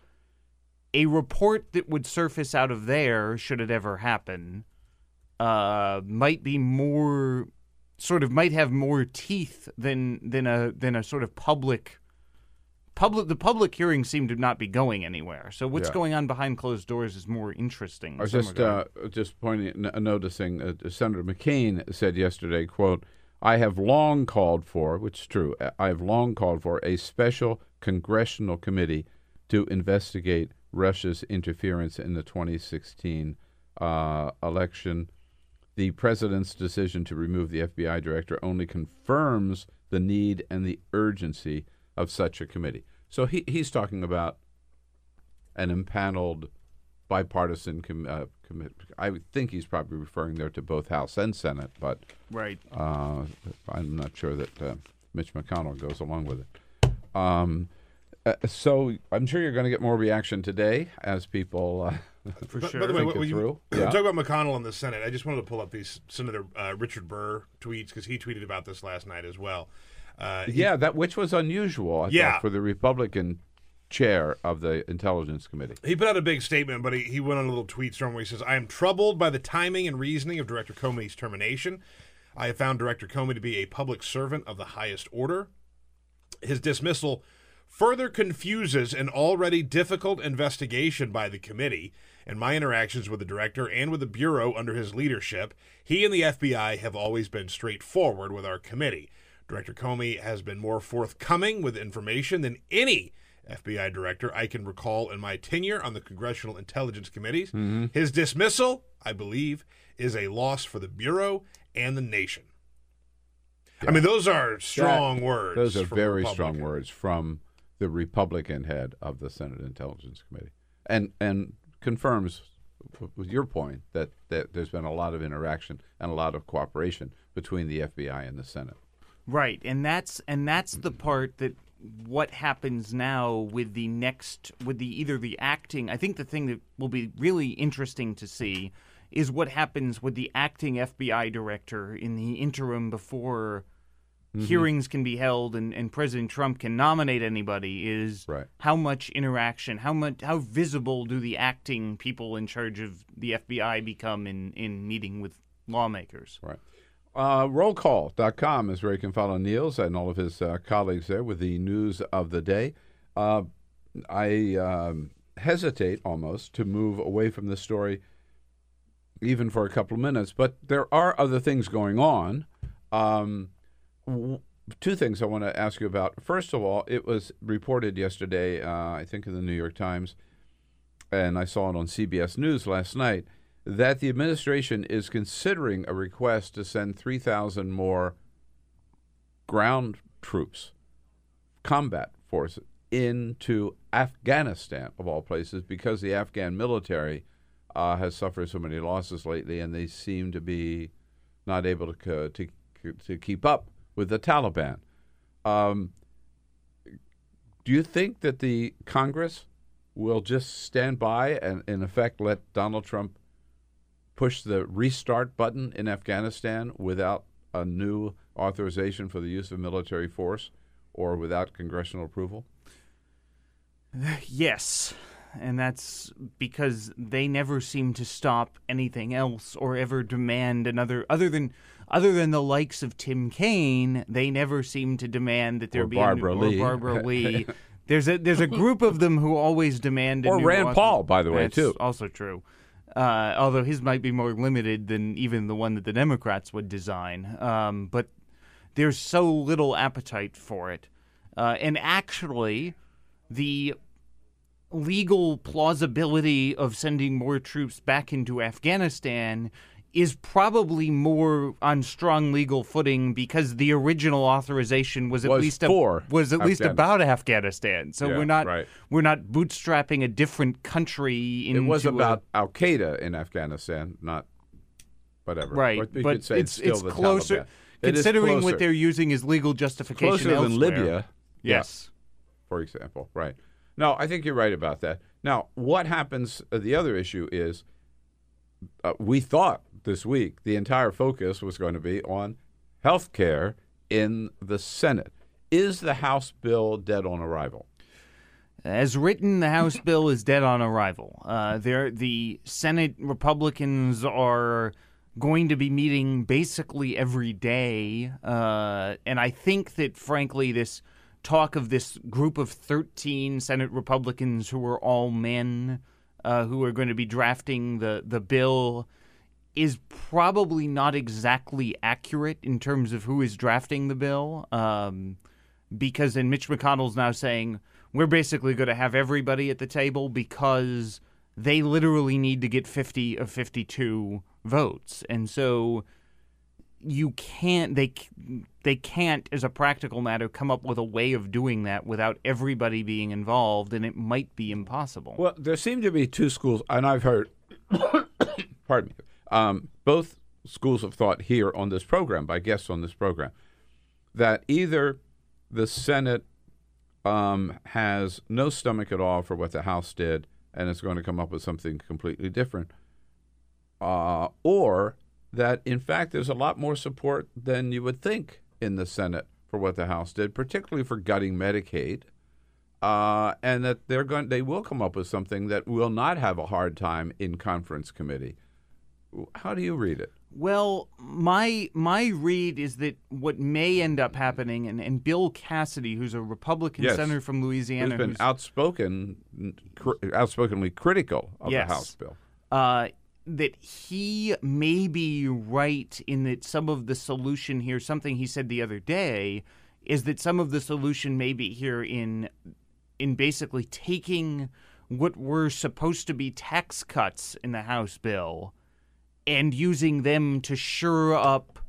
a report that would surface out of there, should it ever happen, uh, might be more sort of might have more teeth than than a than a sort of public public the public hearings seem to not be going anywhere. So what's Yeah. going on behind closed doors is more interesting. I was just uh, just pointing, n- noticing. Uh, Senator McCain said yesterday, "quote I have long called for, which is true. I have long called for a special congressional committee to investigate Russia's interference in the 2016 uh, election. The president's decision to remove the FBI director only confirms the need and the urgency of such a committee." So he he's talking about an impaneled bipartisan com- uh, commit. I would think he's probably referring there to both House and Senate, but Right. Uh, I'm not sure that uh, Mitch McConnell goes along with it. Um, uh, so I'm sure you're going to get more reaction today as people uh, For sure. By the way, think when it you Yeah. talk about McConnell in the Senate, I just wanted to pull up these Senator uh, Richard Burr tweets because he tweeted about this last night as well. Uh, he- yeah, that which was unusual. I Yeah. thought, for the Republican chair of the Intelligence Committee. He put out a big statement, but he, he went on a little tweet storm where he says, I am troubled by the timing and reasoning of Director Comey's termination. I have found Director Comey to be a public servant of the highest order. His dismissal further confuses an already difficult investigation by the committee. In my interactions with the director and with the Bureau under his leadership, he and the FBI have always been straightforward with our committee. Director Comey has been more forthcoming with information than any FBI director I can recall in my tenure on the Congressional Intelligence Committees. Mm-hmm. His dismissal, I believe, is a loss for the Bureau and the nation. I mean, those are strong That- words. Those are very strong words from the Republican head of the Senate Intelligence Committee, and and confirms with your point that, that there's been a lot of interaction and a lot of cooperation between the FBI and the Senate. Right, and that's and that's the part that what happens now with the next with the either the acting. I think the thing that will be really interesting to see is what happens with the acting FBI director in the interim before Mhm. hearings can be held and, and President Trump can nominate anybody is Right. how much interaction, how much how visible do the acting people in charge of the FBI become in, in meeting with lawmakers? Right. Uh, rollcall.com is where you can follow Niels and all of his uh, colleagues there with the news of the day. Uh, I um, hesitate almost to move away from this story even for a couple of minutes, but there are other things going on. Um, w- two things I want to ask you about. First of all, it was reported yesterday, uh, I think in the New York Times, and I saw it on CBS News last night, that the administration is considering a request to send 3,000 more ground troops, combat forces, into Afghanistan, of all places, because the Afghan military uh, has suffered so many losses lately, and they seem to be not able to to to keep up with the Taliban. Um, do you think that the Congress will just stand by and, in effect, let Donald Trump push the restart button in Afghanistan without a new authorization for the use of military force or without congressional approval? Yes. And that's because they never seem to stop anything else or ever demand another other than other than the likes of Tim Kaine, they never seem to demand that there Or be Barbara a, Lee. or Barbara Lee. There's a there's a group of them who always demand a Or new Rand Paul, by the way, That's too. Also true. Uh, although his might be more limited than even the one that the Democrats would design. Um, but there's so little appetite for it. Uh, and actually, the legal plausibility of sending more troops back into Afghanistan is probably more on strong legal footing because the original authorization was at Was least a- was at least about Afghanistan. So Yeah, we're not right. we're not bootstrapping a different country into it was a- about Al Qaeda in Afghanistan, not whatever. right, Or but it's still it's the closer Taliban. Considering closer. what they're using as legal justification closer than elsewhere. Libya. Yeah, Yes. for example. Right. No, I think you're right about that. Now, what happens? Uh, the other issue is uh, we thought this week the entire focus was going to be on health care in the Senate. Is the House bill dead on arrival? As written, the House bill is dead on arrival. Uh, there, the Senate Republicans are going to be meeting basically every day, uh, and I think that, frankly, this talk of this group of thirteen Senate Republicans who are all men, uh, who are going to be drafting the the bill, is probably not exactly accurate in terms of who is drafting the bill. Um, because then Mitch McConnell's now saying we're basically going to have everybody at the table because they literally need to get 50 of 52 votes. And so you can't they they can't as a practical matter come up with a way of doing that without everybody being involved and it might be impossible. Well, there seem to be two schools, and I've heard, pardon me, um, both schools of thought here on this program, by guests on this program, that either the Senate um, has no stomach at all for what the House did and is going to come up with something completely different, uh, or that in fact there's a lot more support than you would think in the Senate for what the House did, particularly for gutting Medicaid uh, and that they're going they will come up with something that will not have a hard time in conference committee. How do you read it? Well, my my read is that what may end up happening, and, and Bill Cassidy, who's a Republican Yes. senator from Louisiana, Who's been who's- outspoken, cr- outspokenly critical of Yes. the House bill. uh, that he may be right in that some of the solution here, something he said the other day, is that some of the solution may be here in in basically taking what were supposed to be tax cuts in the House bill and using them to shore up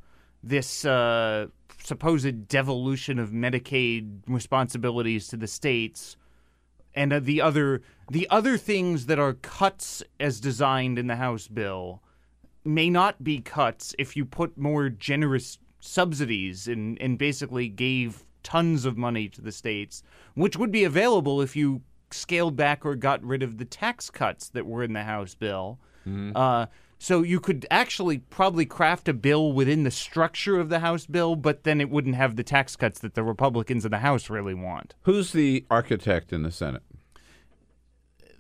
this uh, supposed devolution of Medicaid responsibilities to the states and uh, the other the other things that are cuts as designed in the House bill may not be cuts if you put more generous subsidies and and basically gave tons of money to the states, which would be available if you scaled back or got rid of the tax cuts that were in the House bill. Uh, so you could actually probably craft a bill within the structure of the House bill, but then it wouldn't have the tax cuts that the Republicans in the House really want. Who's the architect in the Senate?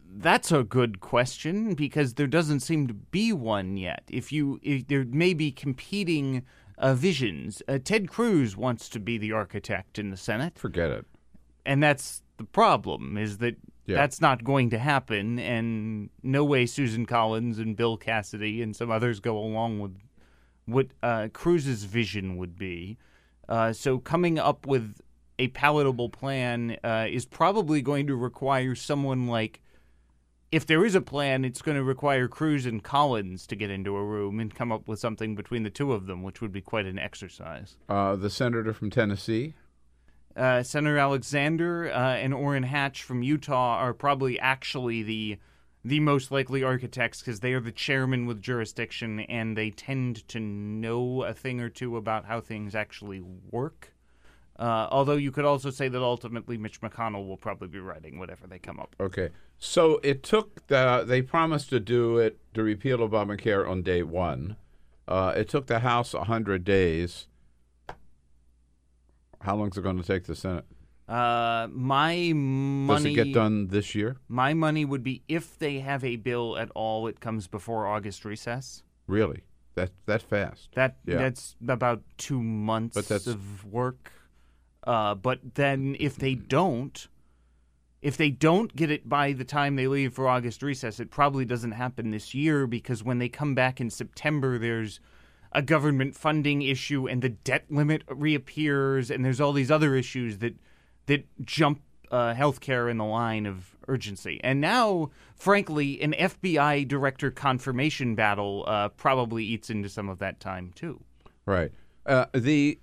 That's a good question because there doesn't seem to be one yet. If you, if there may be competing uh, visions. Uh, Ted Cruz wants to be the architect in the Senate, Forget it. and that's the problem. Is that Yeah. that's not going to happen, and no way Susan Collins and Bill Cassidy and some others go along with what uh, Cruz's vision would be. Uh, so coming up with a palatable plan uh, is probably going to require someone like if there is a plan, it's going to require Cruz and Collins to get into a room and come up with something between the two of them, which would be quite an exercise. Uh, the senator from Tennessee. Uh, Senator Alexander uh, and Orrin Hatch from Utah are probably actually the the most likely architects because they are the chairman with jurisdiction and they tend to know a thing or two about how things actually work. Uh, although you could also say that ultimately Mitch McConnell will probably be writing whatever they come up. with. Okay, so it took the they promised to do it to repeal Obamacare on day one. Uh, it took the House hundred days. How long is it going to take the Senate? Uh, my money Does it get done this year? My money would be if they have a bill at all, it comes before August recess. Really? That that fast? That Yeah. that's about two months But that's- of work. Uh, but then if they don't, if they don't get it by the time they leave for August recess, it probably doesn't happen this year because when they come back in September, there's a government funding issue and the debt limit reappears, and there's all these other issues that that jump uh, healthcare in the line of urgency. And now, frankly, an FBI director confirmation battle uh, probably eats into some of that time too. Right. Uh, the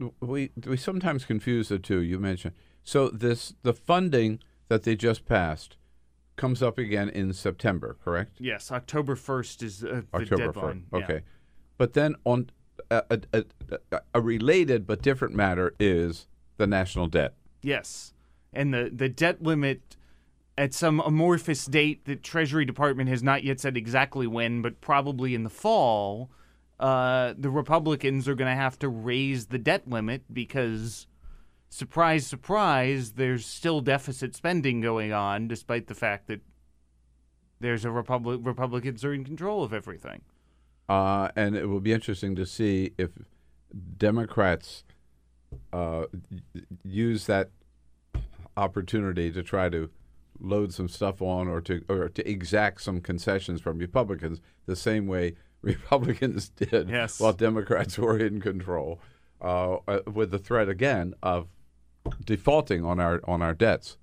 uh, we we sometimes confuse the two. You mentioned so this the funding that they just passed comes up again in September, correct? Yes, October first is uh, the October deadline. first. Okay, but then on a, a, a, a related but different matter is the national debt. Yes, and the the debt limit at some amorphous date that Treasury Department has not yet said exactly when, but probably in the fall. Uh, the Republicans are going to have to raise the debt limit because, surprise, surprise, there's still deficit spending going on, despite the fact that there's a Republic Republicans are in control of everything. Uh, and it will be interesting to see if Democrats uh, use that opportunity to try to load some stuff on or to or to exact some concessions from Republicans the same way Republicans did Yes. while Democrats were in control, uh, uh, with the threat again of defaulting on our on our debts.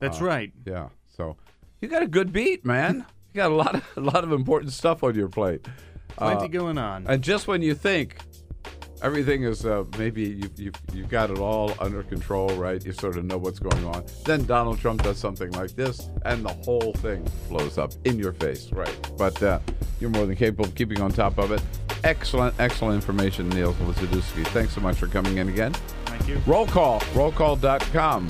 That's Uh, right. Yeah. So you got a good beat, man. You got a lot of a lot of important stuff on your plate. Plenty Uh, going on. and just when you think everything is uh, maybe you, you, you've got it all under control, right? You sort of know what's going on. Then Donald Trump does something like this, and the whole thing blows up in your face, right? But uh, you're more than capable of keeping on top of it. Excellent, excellent information, Neil Lazadowski. Thanks so much for coming in again. Thank you. Roll call, rollcall.com.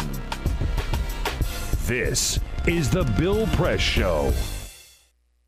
This is the Bill Press Show.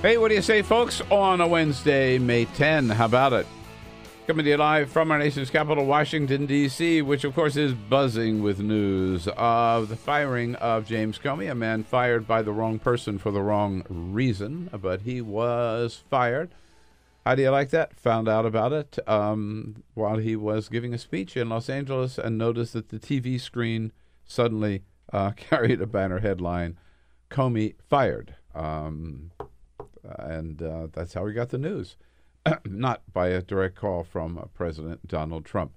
Hey, what do you say, folks, on a Wednesday, May 10? How about it? Coming to you live from our nation's capital, Washington, D.C., which, of course, is buzzing with news of the firing of James Comey, a man fired by the wrong person for the wrong reason, but he was fired. How do you like that? Found out about it um, while he was giving a speech in Los Angeles and noticed that the TV screen suddenly uh, carried a banner headline Comey fired. Um, and uh, that's how we got the news, not by a direct call from uh, President Donald Trump.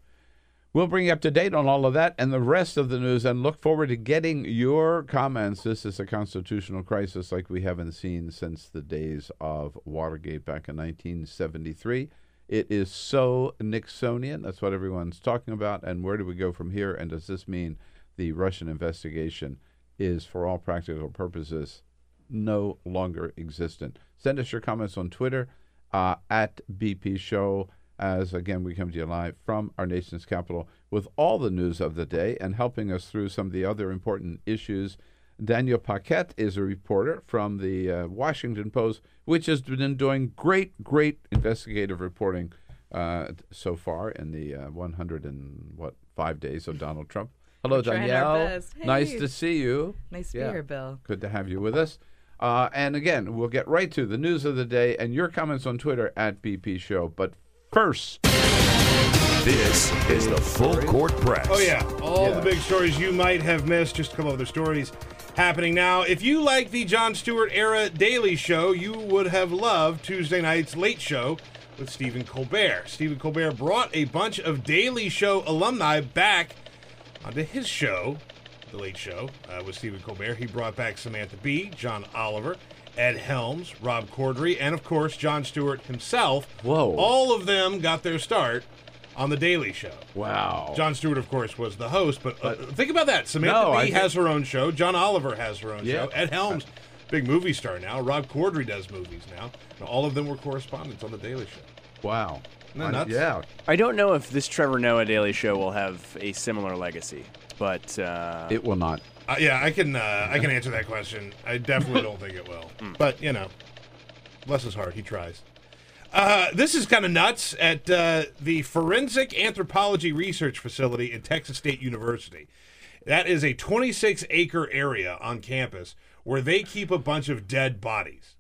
We'll bring you up to date on all of that and the rest of the news and look forward to getting your comments. This is a constitutional crisis like we haven't seen since the days of Watergate back in 1973. It is so Nixonian. That's what everyone's talking about. And where do we go from here? And does this mean the Russian investigation is, for all practical purposes, no longer existent? Send us your comments on Twitter uh, at BP Show as again we come to you live from our nation's capital with all the news of the day and helping us through some of the other important issues. Danielle Paquette is a reporter from the uh, Washington Post, which has been doing great, great investigative reporting uh, so far in the uh, 100 and what five days of Donald Trump. Hello, We're trying our Danielle. best. Nice to see you. Nice to be here, Bill. Good to have you with us. Uh, and again, we'll get right to the news of the day and your comments on Twitter at BP Show. But first, This is the Full Court Press. Oh yeah, all Yeah. the big stories you might have missed. Just a couple other stories happening now. If you like the Jon Stewart era Daily Show, you would have loved Tuesday night's Late Show with Stephen Colbert. Stephen Colbert brought a bunch of Daily Show alumni back onto his show, The Late Show, uh, with Stephen Colbert. He brought back Samantha Bee, John Oliver. Ed Helms, Rob Corddry, and of course Jon Stewart himself. Whoa. All of them got their start on The Daily Show. wow. Jon Stewart, of course, was the host, but, uh, think about that. Samantha No, Bee think- has her own show. John Oliver has her own Yeah. show. Ed Helms, big movie star now. Rob Corddry does movies now. And all of them were correspondents on The Daily Show. Wow. Isn't that I- nuts? Yeah. I don't know if this Trevor Noah Daily Show will have a similar legacy, but uh, It will not. Uh, yeah, I can uh, I can answer that question. I definitely don't think it will. But you know, bless his heart, he tries. Uh, this is kind of nuts at uh, the Forensic Anthropology Research Facility in Texas State University. That is a 26 acre area on campus where they keep a bunch of dead bodies.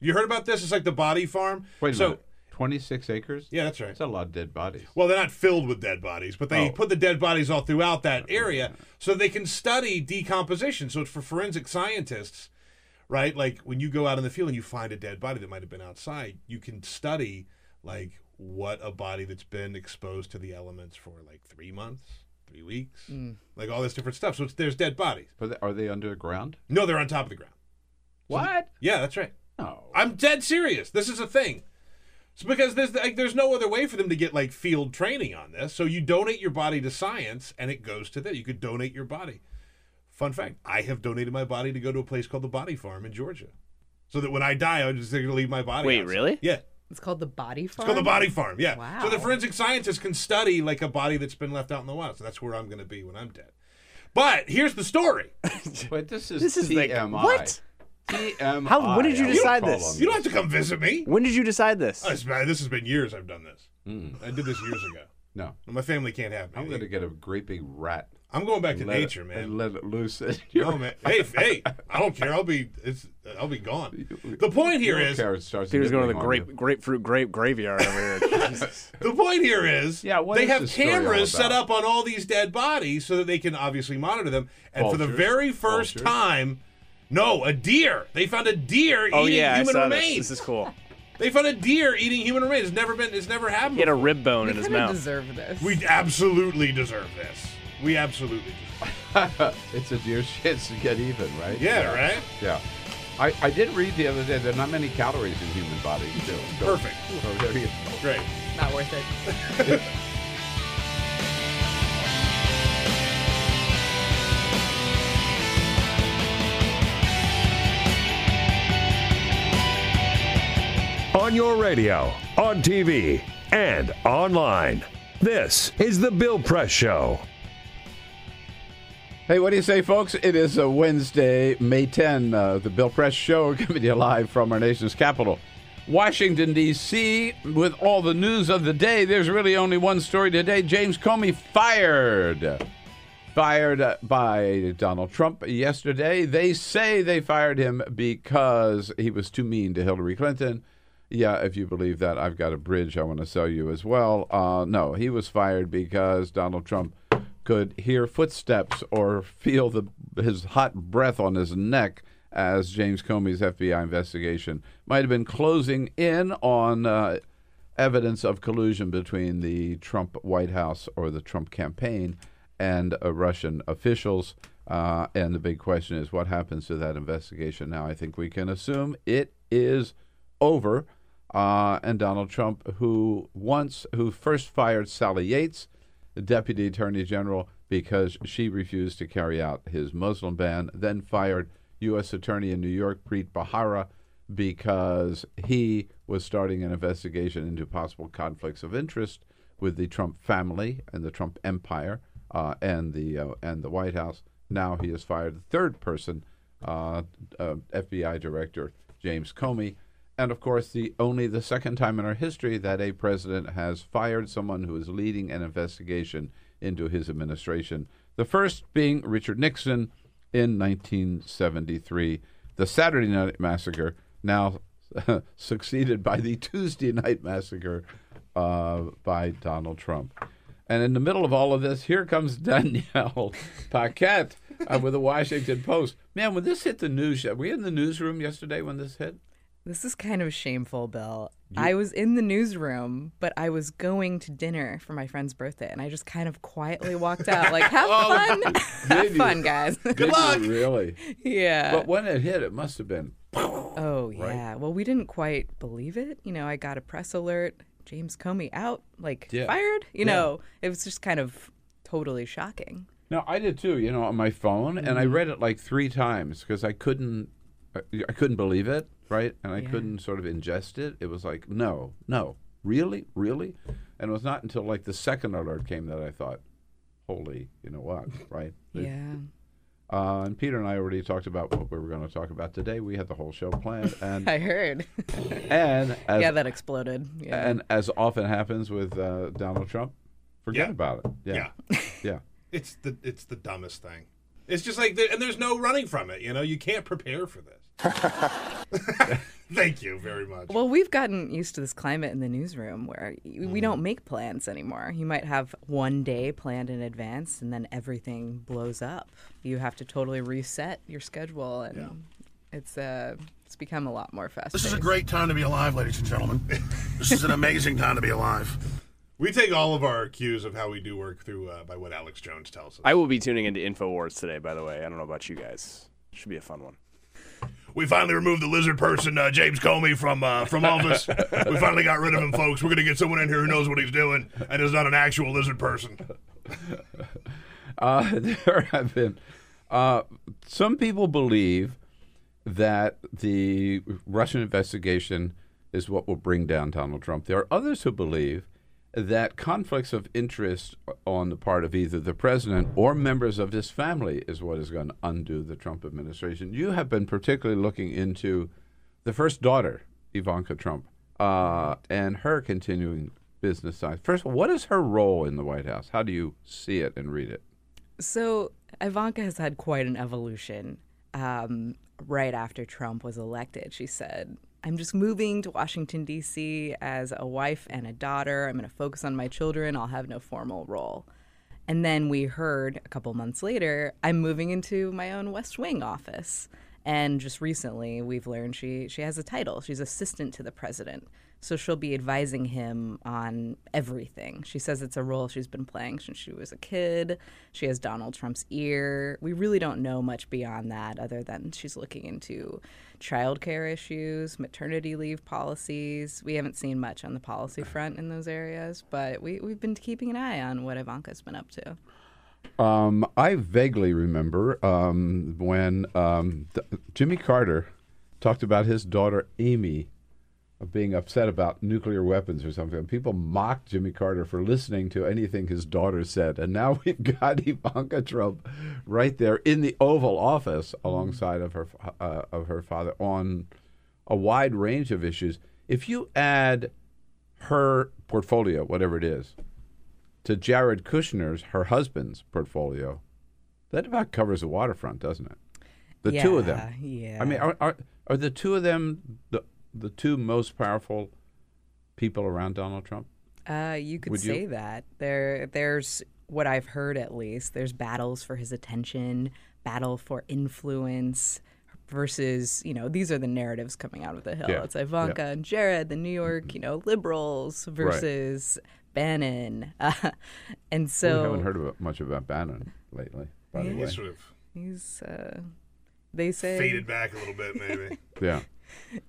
You heard about this? It's like the body farm. Wait a so, minute. 26 acres? Yeah, that's right. That's a lot of dead bodies. Well, they're not filled with dead bodies, but they Oh. put the dead bodies all throughout that area so they can study decomposition. So it's for forensic scientists, right? Like when you go out in the field and you find a dead body that might have been outside, you can study like what a body that's been exposed to the elements for like three months, three weeks, mm. like all this different stuff. So it's, there's dead bodies. But are they underground? No, they're on top of the ground. What? Yeah, that's right. No. I'm dead serious. This is a thing. It's because there's like there's no other way for them to get like field training on this. So you donate your body to science, and it goes to that. You could donate your body. Fun fact: I have donated my body to go to a place called the Body Farm in Georgia, so that when I die, I'm just going to leave my body. Wait, outside. really? Yeah. It's called the Body Farm. It's called the Body Farm. Yeah. Wow. So the forensic scientists can study like a body that's been left out in the wild. So that's where I'm going to be when I'm dead. But here's the story. Wait, this is This is like- TMI. what? TMI. How- when did you decide call this? them You don't have to come visit me. when did you decide this? Oh, it's been- this has been years I've done this. Hmm. I did this years ago. No. My family can't have me. I'm going to get a great big rat. I'm going back to Let it- nature, man. And let it loose. your- No, man. Hey, hey, I don't care. I'll be it's I'll be gone. The point here Your is starts Peter's going to the grape you. grapefruit grape graveyard over here. The point here is Yeah, what they is have this story all cameras set up on all these dead bodies so that they can obviously monitor them. And for the very first Vultures? time, no, a deer. They found a deer Oh eating yeah, I human saw remains. this. This is cool. They found a deer eating human remains. It's never been. It's never happened. He had a rib bone We in his kind of mouth. deserve this. We absolutely deserve this. We absolutely deserve. it's a deer's chance to get even, right? Yeah, right. Yeah. I, I did read the other day there are not many calories in human bodies, too. So- Perfect. So there you go. Great. Not worth it. On your radio, on TV, and online. This is The Bill Press Show. Hey, what do you say, folks? It is a Wednesday, May 10, uh, the Bill Press Show coming to you live from our nation's capital, Washington, D.C. With all the news of the day, there's really only one story today. James Comey fired. Fired uh, by Donald Trump yesterday. They say they fired him because he was too mean to Hillary Clinton. Yeah, if you believe that, I've got a bridge I want to sell you as well. Uh, no, he was fired because Donald Trump could hear footsteps or feel the his hot breath on his neck as James Comey's FBI investigation might have been closing in on uh, evidence of collusion between the Trump White House or the Trump campaign and uh, Russian officials. Uh, and the big question is what happens to that investigation now? I think we can assume it is over. Uh, and Donald Trump, who once, who first fired Sally Yates, the deputy attorney general, because she refused to carry out his Muslim ban, then fired U.S. Attorney in New York, Preet Bharara, because he was starting an investigation into possible conflicts of interest with the Trump family and the Trump empire uh, and the uh, and the White House. Now he has fired the third person, uh, uh, FBI Director James Comey, and of course the only the second time in our history that a president has fired someone who is leading an investigation into his administration. The first being Richard Nixon in 1973, the Saturday Night Massacre, now succeeded by the Tuesday Night Massacre uh, by Donald Trump. And in the middle of all of this, here comes Danielle Paquette uh, with the Washington Post. Man, when this hit the news, were we in the newsroom yesterday when this hit? This is kind of shameful, Bill. I was in the newsroom, but I was going to dinner for my friend's birthday, and I just kind of quietly walked out, like, "Have fun, have fun, guys." Did you Really? yeah. But when it hit, it must have been. Oh yeah. Well, we didn't quite believe it. You know, I got a press alert. James Comey out, like Yeah. fired. You Yeah. know, it was just kind of totally shocking. No, I did too. You know, on my phone, and I Mhm. read it like three times because I couldn't, I, I couldn't believe it, right? And I Yeah. couldn't sort of ingest it. It was like, no, no, really, really, and it was not until like the second alert came that I thought, holy, you know what, right? Yeah. Uh, and Peter and I already talked about what we were going to talk about today. We had the whole show planned, and I heard. and as, yeah, that exploded. Yeah. and as often happens with uh, Donald Trump, forget Yeah. about it. Yeah, yeah. It's the it's the dumbest thing. It's just like, and there's no running from it. You know, you can't prepare for this. Thank you very much. Well, we've gotten used to this climate in the newsroom where y- we don't make plans anymore. You might have one day planned in advance and then everything blows up. You have to totally reset your schedule and it's uh it's become a lot more fast. This is a great time to be alive, ladies and gentlemen. This is an amazing time to be alive. We take all of our cues of how we do work through uh, by what Alex Jones tells us. I will be tuning into Infowars today. By the way, I don't know about you guys. Should be a fun one. We finally removed the lizard person, uh, James Comey, from uh, from office. we finally got rid of him, folks. We're going to get someone in here who knows what he's doing and is not an actual lizard person. Uh, there have been uh, some people believe that the Russian investigation is what will bring down Donald Trump. There are others who believe that conflicts of interest on the part of either the president or members of his family is what is going to undo the Trump administration. You have been particularly looking into the first daughter, Ivanka Trump, uh, and her continuing business side. First what is her role in the White House? How do you see it and read it? So Ivanka has had quite an evolution. Um, right after Trump was elected, she said, "I'm just moving to Washington D.C. as a wife and a daughter. I'm going to focus on my children. I'll have no formal role." And then we heard a couple months later, "I'm moving into my own West Wing office." And just recently, we've learned she she has a title. She's assistant to the president. So she'll be advising him on everything. She says it's a role she's been playing since she was a kid. She has Donald Trump's ear. We really don't know much beyond that, other than she's looking into childcare issues, maternity leave policies. We haven't seen much on the policy front in those areas, but we, we've been keeping an eye on what Ivanka's been up to. Um, I vaguely remember um, when um, Jimmy Carter talked about his daughter Amy uh, being upset about nuclear weapons or something. People mocked Jimmy Carter for listening to anything his daughter said. And now we've got Ivanka Trump right there in the Oval Office alongside of her uh, of her father on a wide range of issues. If you add her portfolio, whatever it is, to Jared Kushner's, her husband's portfolio, that about covers the waterfront, doesn't it? The two of them. Yeah, I mean, are, are are the two of them the the two most powerful people around Donald Trump? Uh, you could Would you? say that. There, there's what I've heard at least. There's battles for his attention, battle for influence versus, you know, these are the narratives coming out of the Hill. Yeah, It's Ivanka yeah. and Jared, the New York, you know, liberals versus Bannon. Uh, and so we haven't heard about, much about Bannon lately. By the way, He's sort of he's, uh, they say, faded back a little bit, maybe. yeah.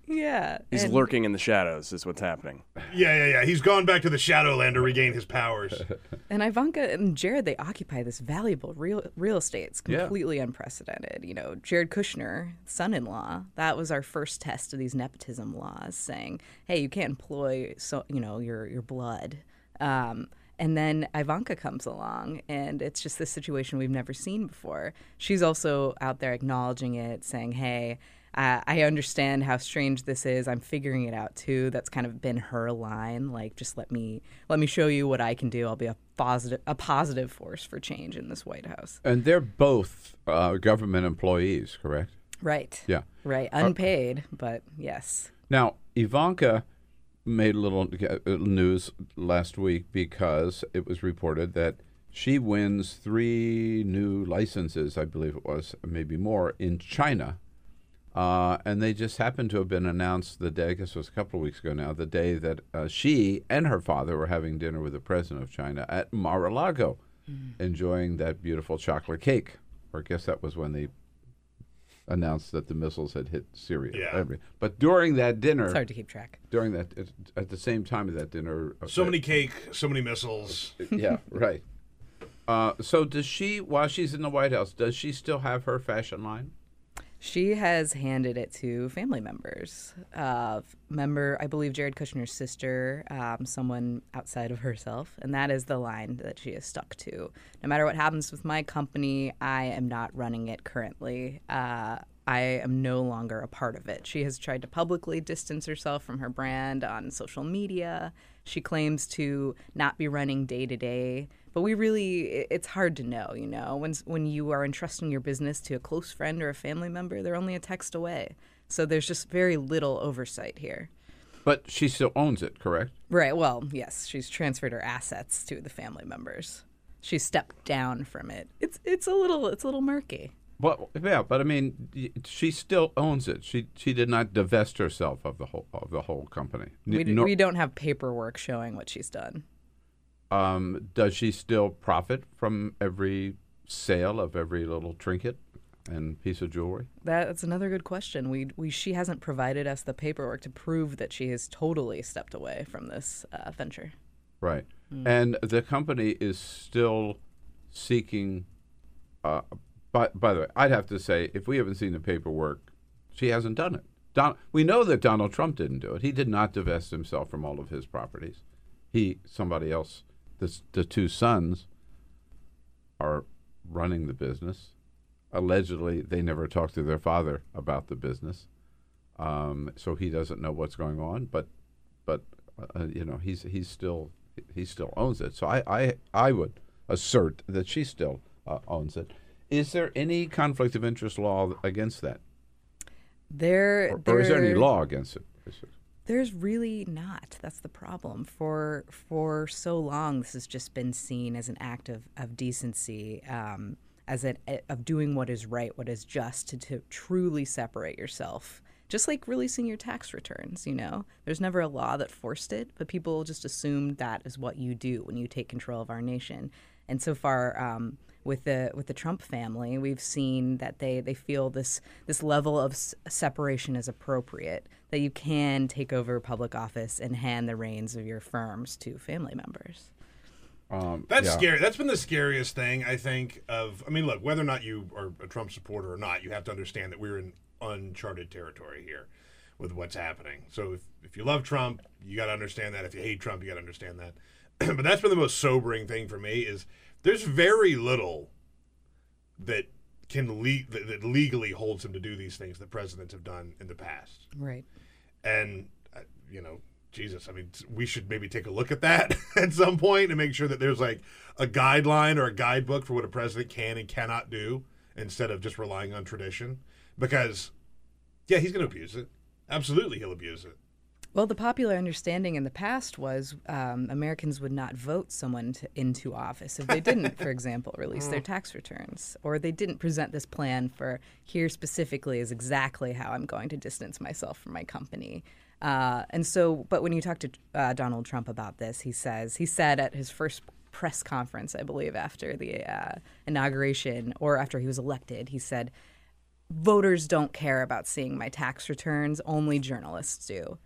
Yeah, He's and- lurking in the shadows, is what's happening. yeah, yeah, yeah. He's gone back to the Shadowland to regain his powers. And Ivanka and Jared, they occupy this valuable real real estate. It's Yeah. completely unprecedented. You know, Jared Kushner, son-in-law, that was our first test of these nepotism laws, saying, "Hey, you can't employ so you know your your blood." Um, and then Ivanka comes along, and it's just this situation we've never seen before. She's also out there acknowledging it, saying, "Hey." Uh, I understand how strange this is. I'm figuring it out too. That's kind of been her line. Like, just let me let me show you what I can do. I'll be a positive a positive force for change in this White House. And they're both uh, government employees, correct? Right. Yeah. Right. Unpaid, but yes. Now, Ivanka made a little uh, news last week because it was reported that she wins three new licenses, I believe it was, maybe more, in China. Uh, and they just happened to have been announced the day, I guess it was a couple of weeks ago now, the day that uh, she and her father were having dinner with the president of China at Mar a Lago, mm. enjoying that beautiful chocolate cake. Or I guess that was when they announced that the missiles had hit Syria. Yeah. But during that dinner, it's hard to keep track. During that, at the same time of that dinner, so uh, many cake, so many missiles. Yeah, right. Uh, so does she, while she's in the White House, does she still have her fashion line? She has handed it to family members. Uh, member, I believe, Jared Kushner's sister, um, someone outside of herself, and that is the line that she is stuck to. No matter what happens with my company, I am not running it currently. Uh, I am no longer a part of it. She has tried to publicly distance herself from her brand on social media. She claims to not be running day to day but we really it's hard to know you know? When when you are entrusting your business to a close friend or a family member they're only a text away. So there's just very little oversight here. But she still owns it correct? Right well yes she's transferred her assets to the family members. She stepped down from it. It's it's a little it's a little murky. Well, yeah, but I mean, she still owns it. She she did not divest herself of the whole of the whole company. We, Nor- we don't have paperwork showing what she's done. Um, does she still profit from every sale of every little trinket and piece of jewelry? That's another good question. We, we she hasn't provided us the paperwork to prove that she has totally stepped away from this uh, venture. Right, mm. and the company is still seeking. Uh, by, by the way, I'd have to say, if we haven't seen the paperwork, she hasn't done it. Don, we know that Donald Trump didn't do it. He did not divest himself from all of his properties. He, somebody else the, the two sons are running the business. Allegedly, they never talked to their father about the business, um, so he doesn't know what's going on. But, but uh, you know, he's he's still he still owns it. So I I, I would assert that she still uh, owns it. Is there any conflict of interest law against that? There, or, there, or is there any law against it? There's really not. That's the problem. For for so long, this has just been seen as an act of of decency, um, as an of doing what is right, what is just, to, to truly separate yourself. Just like releasing your tax returns, you know, there's never a law that forced it, but people just assumed that is what you do when you take control of our nation. And so far, um, with the with the Trump family, we've seen that they they feel this this level of s- separation is appropriate. That you can take over public office and hand the reins of your firms to family members. Um, That's yeah. scary. That's been the scariest thing I think. Of I mean, look, whether or not you are a Trump supporter or not, you have to understand that we're in uncharted territory here with what's happening. So if, if you love Trump, you got to understand that. If you hate Trump, you got to understand that. but that's been the most sobering thing for me is there's very little that can le- that, that legally holds him to do these things that presidents have done in the past. Right. And uh, you know, Jesus, I mean, we should maybe take a look at that at some point and make sure that there's like a guideline or a guidebook for what a president can and cannot do instead of just relying on tradition. Because, yeah, he's going to abuse it. Absolutely, he'll abuse it. Well, the popular understanding in the past was um, Americans would not vote someone to, into office if they didn't, for example, release their mm. tax returns, or they didn't present this plan for here specifically is exactly how I'm going to distance myself from my company. Uh, and so, but when you talk to uh, Donald Trump about this, he says he said at his first press conference, I believe, after the uh, inauguration or after he was elected, he said, "Voters don't care about seeing my tax returns; only journalists do."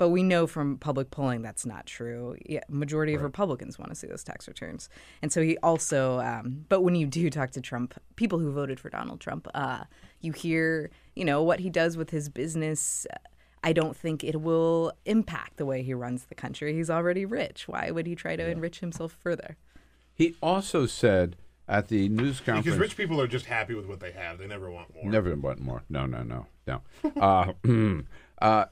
But we know from public polling that's not true. Yeah, majority of Republicans want to see those tax returns, and so he also. Um, but when you do talk to Trump, people who voted for Donald Trump, uh, you hear you know what he does with his business. I don't think it will impact the way he runs the country. He's already rich. Why would he try to yeah. enrich himself further? He also said, at the news conference. Because rich people are just happy with what they have; they never want more. Never want more. No, no, no, no. Uh, uh,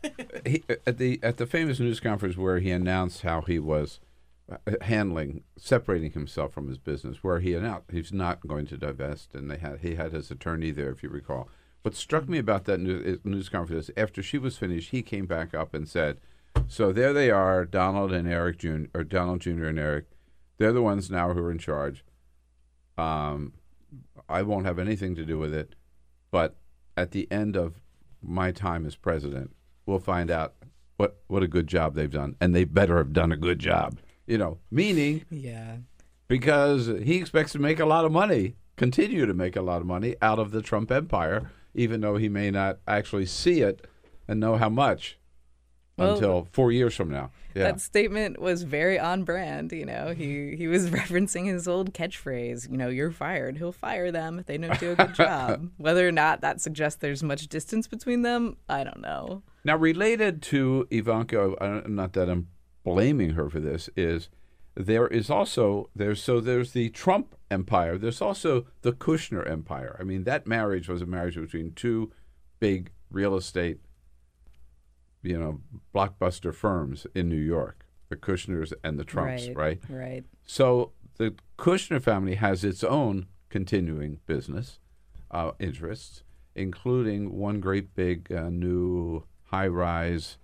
he, at the at the famous news conference where he announced how he was uh, handling separating himself from his business, where he announced he's not going to divest, and they had he had his attorney there, if you recall. What struck me about that news, news conference is after she was finished, he came back up and said, "So there they are, Donald and Eric Jr. or Donald Jr. and Eric. They're the ones now who are in charge. Um, I won't have anything to do with it, but at the end of my time as president, we'll find out what what a good job they've done, and they better have done a good job. You know, meaning, yeah, because he expects to make a lot of money, continue to make a lot of money out of the Trump empire, even though he may not actually see it and know how much Well, until four years from now. Yeah. That statement was very on brand. You know, he he was referencing his old catchphrase. You know, you're fired. He'll fire them if they don't do a good job. Whether or not that suggests there's much distance between them, I don't know. Now, related to Ivanka, uh, not that I'm blaming her for this, is there is also there's so there's the Trump empire. There's also the Kushner empire. I mean, that marriage was a marriage between two big real estate, you know, blockbuster firms in New York, the Kushners and the Trumps, right? Right. So the Kushner family has its own continuing business uh, interests, including one great big uh, new high-rise,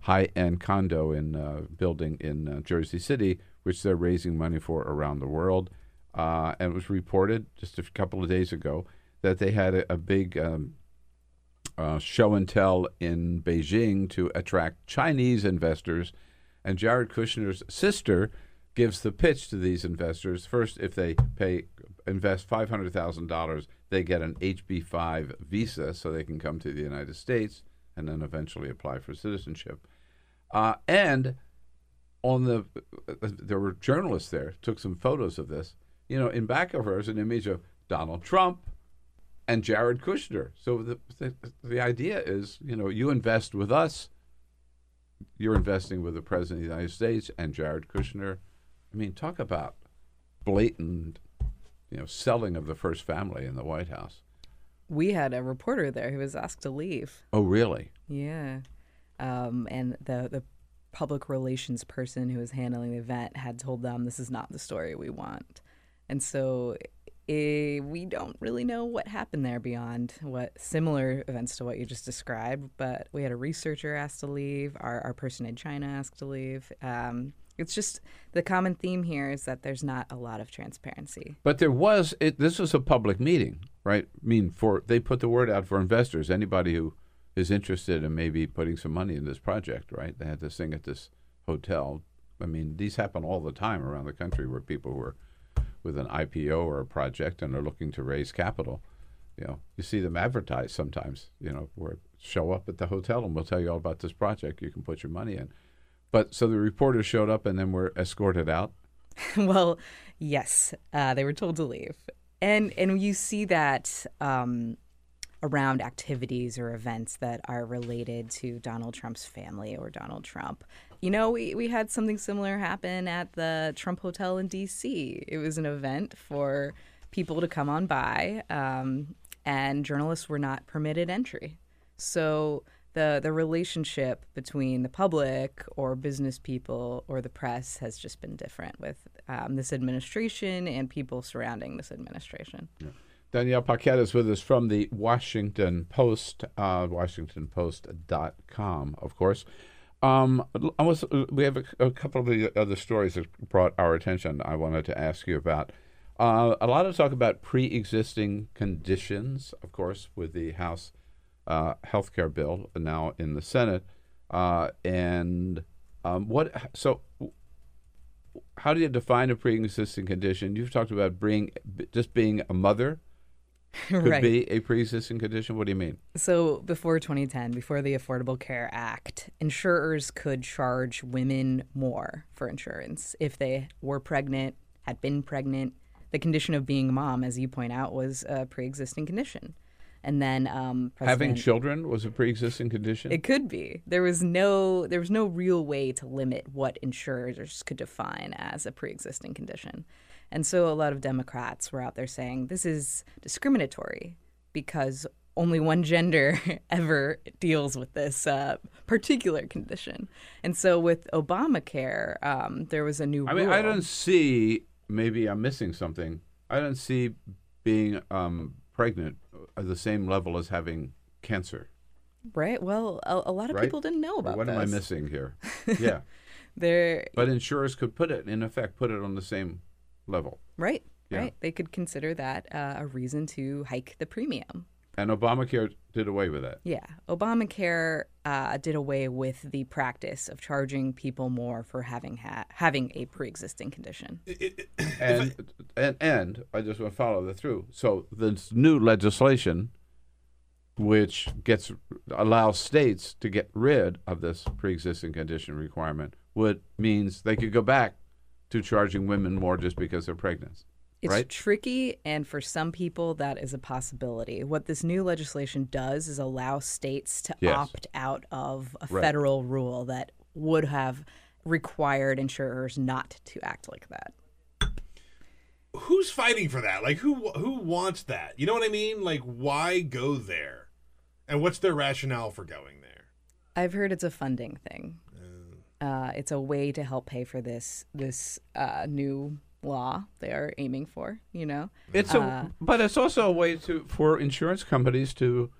high-end condo in uh, building in uh, Jersey City, which they're raising money for around the world. Uh, and it was reported just a couple of days ago that they had a, a big um, uh, show and tell in Beijing to attract Chinese investors. And Jared Kushner's sister gives the pitch to these investors. First, if they pay invest five hundred thousand dollars, they get an EB five visa, so they can come to the United States and then eventually apply for citizenship. Uh, and on the there were journalists there took some photos of this. You know, in back of her is an image of Donald Trump and Jared Kushner. So the, the the idea is, you know, you invest with us, you're investing with the president of the United States and Jared Kushner. I mean, talk about blatant, you know, selling of the first family in the White House. We had a reporter there who was asked to leave. Oh, really? Yeah. Um, and the the public relations person who was handling the event had told them this is not the story we want. And so eh, we don't really know what happened there beyond what similar events to what you just described. But we had a researcher asked to leave, our, our person in China asked to leave. Um, it's just the common theme here is that there's not a lot of transparency. But there was it, this was a public meeting, right? I mean, for they put the word out for investors, anybody who is interested in maybe putting some money in this project, right? They had this thing at this hotel. I mean, these happen all the time around the country where people who are with an IPO or a project and are looking to raise capital. You know, you see them advertised sometimes. You know, where show up at the hotel and we'll tell you all about this project. You can put your money in. But so the reporters showed up and then were escorted out. well, yes, uh, they were told to leave, and and you see that um, around activities or events that are related to Donald Trump's family or Donald Trump. You know, we, we had something similar happen at the Trump Hotel in D.C. It was an event for people to come on by, um, and journalists were not permitted entry. So the the relationship between the public or business people or the press has just been different with um, this administration and people surrounding this administration. Yeah. Danielle Paquette is with us from the Washington Post, uh, WashingtonPost.com, of course. Um, I was, we have a, a, couple of the other stories that brought our attention. I wanted to ask you about uh, a lot of talk about pre-existing conditions, of course, with the House uh, health care bill now in the Senate. Uh, and um, what? So, how do you define a pre-existing condition? You've talked about being just being a mother could right. be a pre-existing condition. What do you mean? So, before 2010, before the Affordable Care Act, insurers could charge women more for insurance if they were pregnant, had been pregnant. The condition of being a mom, as you point out, was a pre-existing condition and then um, having children was a pre-existing condition. It could be. There was no there was no real way to limit what insurers could define as a pre-existing condition, And so a lot of Democrats were out there saying this is discriminatory because only one gender ever deals with this uh, particular condition. And so with Obamacare, um, there was a new I rule. mean, I don't see. Maybe I'm missing something. I don't see being um, pregnant at the same level as having cancer. Right. Well, a, a lot of right? people didn't know Or about what this. am I missing here? Yeah, There. but insurers could put it in effect, put it on the same level. Right. Yeah. Right. They could consider that uh, a reason to hike the premium. And Obamacare did away with that. Yeah. Obamacare uh, did away with the practice of charging people more for having ha- having a pre-existing condition. and and and I just want to follow that through. So this new legislation, which gets allows states to get rid of this pre-existing condition requirement, would means they could go back to charging women more just because they're pregnant. It's right? tricky, and for some people, that is a possibility. What this new legislation does is allow states to Yes. opt out of a Right. federal rule that would have required insurers not to act like that. Who's fighting for that? Like who who wants that? You know what I mean? Like why go there? And what's their rationale for going there? I've heard it's a funding thing. Uh, it's a way to help pay for this this uh, new law they are aiming for. You know, It's Uh, a, but it's also a way to for insurance companies to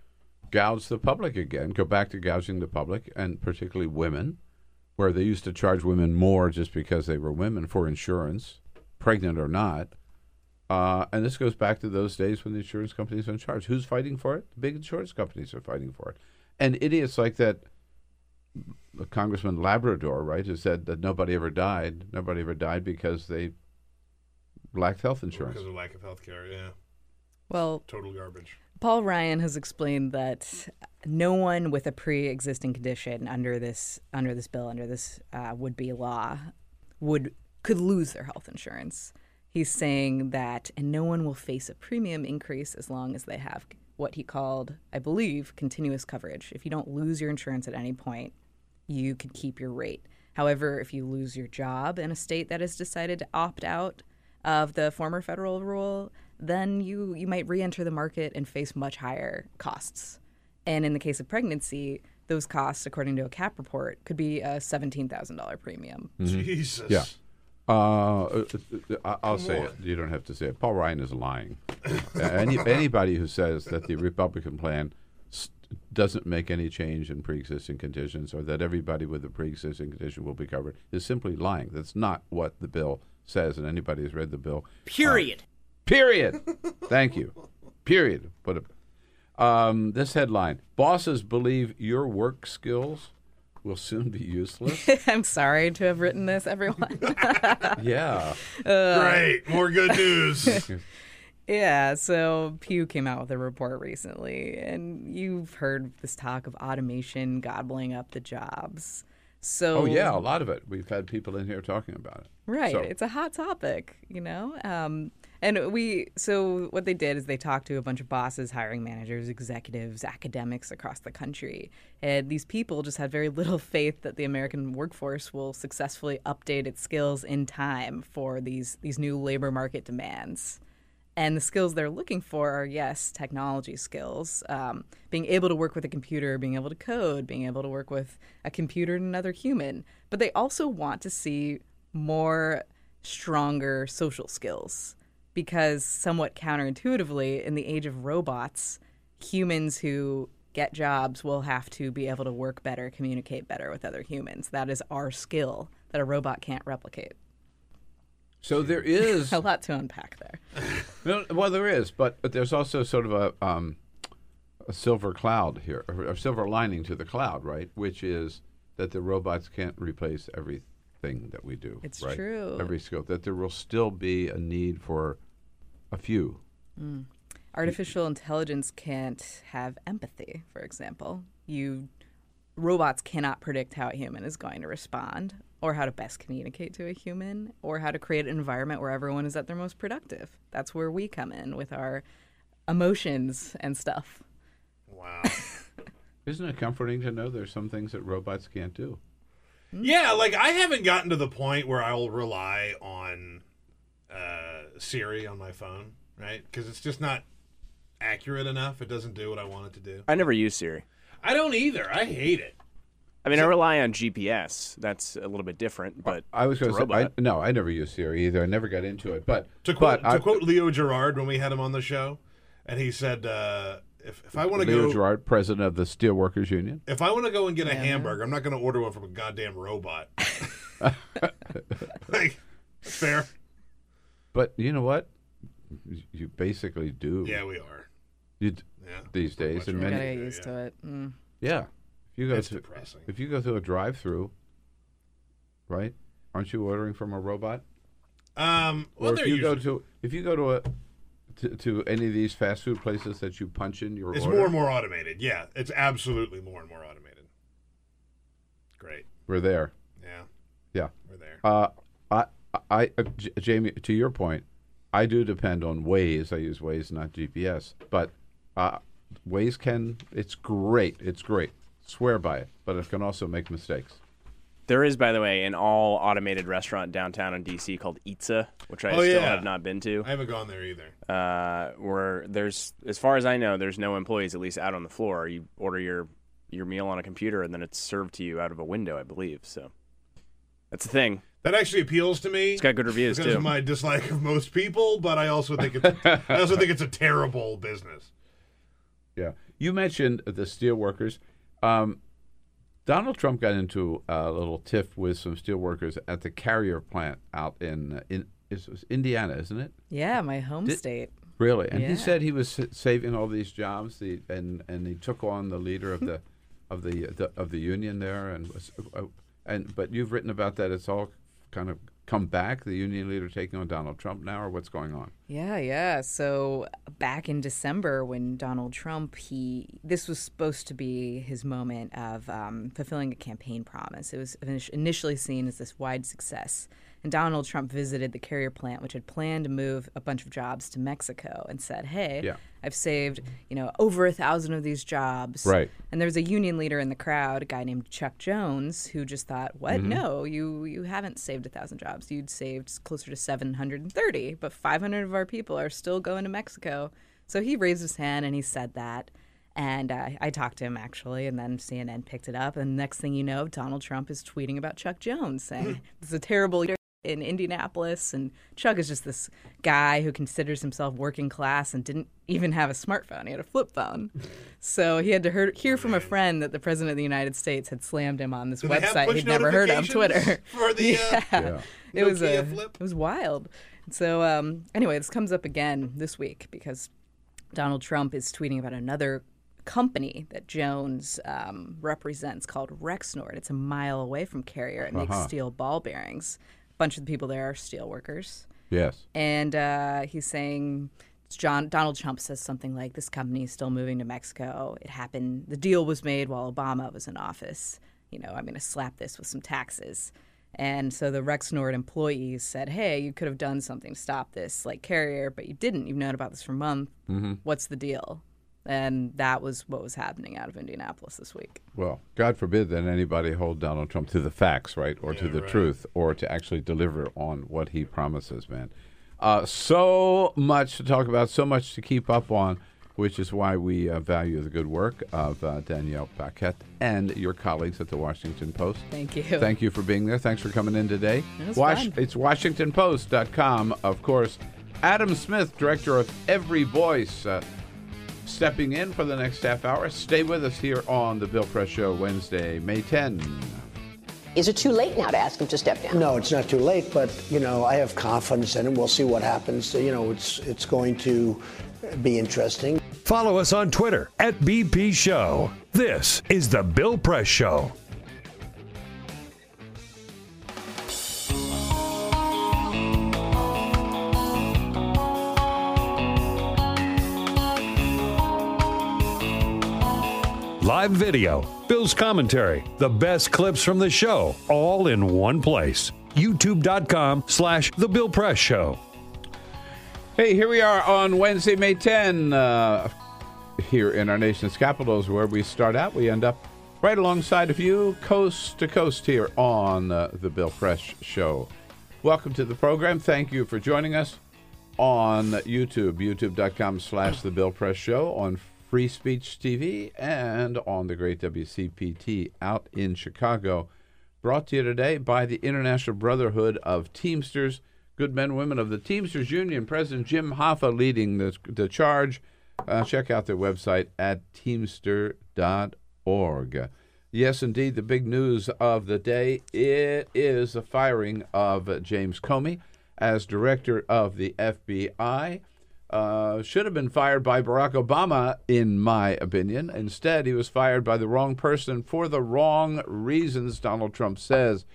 gouge the public again, go back to gouging the public, and particularly women, where they used to charge women more just because they were women for insurance, pregnant or not. Uh, and this goes back to those days when the insurance companies were in charge. Who's fighting for it? The big insurance companies are fighting for it, and idiots like that. Congressman Labrador, right, who said that nobody ever died. Nobody ever died because they lacked health insurance. Because of lack of health care, yeah. well, Total garbage. Paul Ryan has explained that no one with a pre-existing condition under this under this bill under this uh, would be law would could lose their health insurance. He's saying that and no one will face a premium increase as long as they have what he called, I believe, continuous coverage. If you don't lose your insurance at any point, you can keep your rate. However, if you lose your job in a state that has decided to opt out of the former federal rule, then you, you might re enter the market and face much higher costs. And in the case of pregnancy, those costs, according to a CAP report, could be a $17,000 premium. Mhm. Jesus. Yeah. Uh, uh, uh, I'll Come say on. it. You don't have to say it. Paul Ryan is lying. Any, anybody who says that the Republican plan s- doesn't make any change in pre-existing conditions or that everybody with a pre-existing condition will be covered is simply lying. That's not what the bill says, and anybody who's read the bill. uh, Period. period. Thank you. Period. Put it. Um, this headline: Bosses believe your work skills will soon be useless. I'm sorry to have written this, everyone. yeah. Uh, Great. More good news. Yeah, so Pew came out with a report recently, and you've heard this talk of automation gobbling up the jobs. So Oh yeah, a lot of it. We've had people in here talking about it. Right. So- It's a hot topic, you know? Um, and we, so what they did is they talked to a bunch of bosses, hiring managers, executives, academics across the country. And these people just had very little faith that the American workforce will successfully update its skills in time for these, these new labor market demands. And the skills they're looking for are, yes, technology skills, um, being able to work with a computer, being able to code, being able to work with a computer and another human. But they also want to see more stronger social skills because, somewhat counterintuitively, in the age of robots, humans who get jobs will have to be able to work better, communicate better with other humans. That is our skill that a robot can't replicate. So there is a lot to unpack there. Well, there is, but but there's also sort of a um, a silver cloud here, or a silver lining to the cloud, right? Which is that the robots can't replace everything that we do. It's right? true. Every skill that there will still be a need for a few. Mm. Artificial intelligence can't have empathy, for example. You robots cannot predict how a human is going to respond or how to best communicate to a human or how to create an environment where everyone is at their most productive. That's where we come in with our emotions and stuff. Wow. Isn't it comforting to know there's some things that robots can't do? Yeah, like I haven't gotten to the point where I'll rely on uh, Siri on my phone, right? Because it's just not accurate enough. It doesn't do what I want it to do. I never use Siri. I don't either. I hate it. I mean, I rely on GPS. That's a little bit different, but I was going to a say, I, no, I never used Siri either. I never got into it. But To quote, but to I, quote Leo Gerard when we had him on the show, and he said, uh, "If if I want to go, Leo go, Gerard, president of the Steelworkers Union. if I want to go and get a hamburger, I'm not going to order one from a goddamn robot." like, fair. But you know what? You basically do. Yeah, we are. You d- Yeah, these days, and many. Gotta get used to it. Mm. Yeah, if you go depressing. if you go through a drive-through, right? Aren't you ordering from a robot? Um, well, or if you usually, go to if you go to a to, to any of these fast food places that you punch in your it's order, more and more automated. Yeah, it's absolutely more and more automated. Great. we're there. Yeah, Yeah. we're there. Uh, I, I, uh, J- Jamie, to your point, I do depend on Waze. I use Waze, not GPS. But uh, Waze can, it's great. It's great. Swear by it. But it can also make mistakes. There is, by the way, an all automated restaurant downtown in DC called Eatsa, which I Oh, still yeah. have not been to. I haven't gone there either. Uh, where there's, as far as I know, there's no employees at least out on the floor. You order your your meal on a computer and then it's served to you out of a window, I believe. So that's the thing. That actually appeals to me. It's got good reviews because too. of my dislike of most people, but I also think it's I also think it's a terrible business. Yeah. You mentioned the steel workers. Um, Donald Trump got into a little tiff with some steelworkers at the Carrier plant out in uh, in it was Indiana, isn't it? Yeah, my home Did- state. Really? And Yeah. he said he was saving all these jobs. The, and and he took on the leader of the of the, the of the union there. And was, uh, and but you've written about that. It's all kind of come back. The union leader taking on Donald Trump now, or what's going on? Yeah, yeah. So back in December, when Donald Trump, he this was supposed to be his moment of um, fulfilling a campaign promise. It was initially seen as this wide success, and Donald Trump visited the Carrier plant, which had planned to move a bunch of jobs to Mexico, and said, "Hey, Yeah. I've saved you know over a thousand of these jobs." Right. And there was a union leader in the crowd, a guy named Chuck Jones, who just thought, "What? Mhm. No, you you haven't saved a thousand jobs. You'd saved closer to seven hundred and thirty, but five hundred of our people are still going to Mexico." So he raised his hand and he said that. And uh, I talked to him actually, and then CNN picked it up. And next thing you know, Donald Trump is tweeting about Chuck Jones, saying this is a terrible leader in Indianapolis. And Chuck is just this guy who considers himself working class and didn't even have a smartphone. He had a flip phone. So he had to hear, hear from a friend that the president of the United States had slammed him on this Do website he'd never heard of, Twitter. for the, uh, yeah. Yeah. It was a, flip? it was wild. So um, anyway, this comes up again this week because Donald Trump is tweeting about another company that Jones um, represents called Rexnord. It's a mile away from Carrier. It makes Uh-huh. steel ball bearings. Bunch of the people there are steel workers. Yes. And uh, he's saying, John Donald Trump says something like, "This company is still moving to Mexico. It happened. The deal was made while Obama was in office. You know, I'm going to slap this with some taxes." And so the Rexnord employees said, "Hey, you could have done something to stop this, like Carrier, but you didn't. You've known about this for months. Mm-hmm. What's the deal?" And that was what was happening out of Indianapolis this week. Well, God forbid that anybody hold Donald Trump to the facts, right, or to the truth, or to actually deliver on what he promises, man. Uh, so much to talk about, so much to keep up on, which is why we uh, value the good work of uh, Danielle Paquette and your colleagues at the Washington Post. Thank you. Thank you for being there. Thanks for coming in today. It was fun. It's WashingtonPost.com, of course. Adam Smith, director of Every Voice, uh, stepping in for the next half hour. Stay with us here on the Bill Press Show, Wednesday, May 10. Is it too late now to ask him to step down? No, it's not too late, but you know, I have confidence in him. We'll see what happens. You know, it's it's going to be interesting. Follow us on Twitter at BP Show. This is The Bill Press Show. Live video, Bill's commentary, the best clips from the show, all in one place. YouTube.com slash The Bill Press Show. Hey, here we are on Wednesday, May 10, uh, here in our nation's capitals, where we start out. We end up right alongside of you, coast to coast, here on uh, the Bill Press Show. Welcome to the program. Thank you for joining us. on YouTube, youtube.com slash The Bill Press Show, on Free Speech TV, and on the great WCPT out in Chicago. Brought to you today by the International Brotherhood of Teamsters, good men and women of the Teamsters Union. President Jim Hoffa leading the, the charge. Uh, check out their website at teamster.org. Yes, indeed, the big news of the day it is the firing of James Comey as director of the FBI. Uh, should have been fired by Barack Obama, in my opinion. Instead, he was fired by the wrong person for the wrong reasons, Donald Trump says.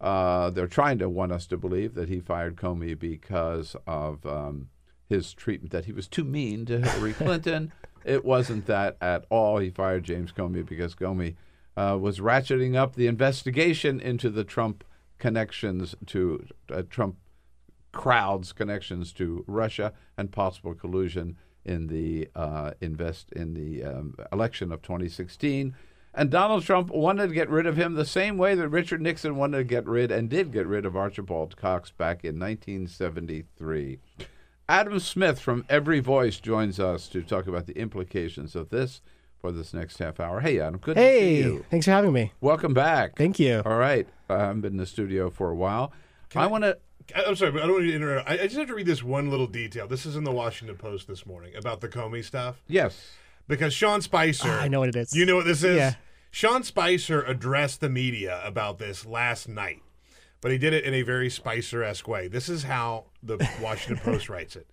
Uh, they're trying to want us to believe that he fired Comey because of um, his treatment, that he was too mean to Hillary Clinton. it wasn't that at all. He fired James Comey because Comey uh, was ratcheting up the investigation into the Trump connections to uh, Trump crowds connections to Russia and possible collusion in the uh, invest in the um, election of 2016. And Donald Trump wanted to get rid of him the same way that Richard Nixon wanted to get rid and did get rid of Archibald Cox back in 1973. Adam Smith from Every Voice joins us to talk about the implications of this for this next half hour. Hey, Adam, good hey, to see you. Thanks for having me. Welcome back. Thank you. All right. Uh, I've been in the studio for a while. I, I want to. I'm sorry, but I don't want to interrupt. I, I just have to read this one little detail. This is in the Washington Post this morning about the Comey stuff. Yes. Because Sean Spicer. Ah, I know what it is. You know what this is? Yeah. Sean Spicer addressed the media about this last night, but he did it in a very Spicer esque way. This is how the Washington Post writes it.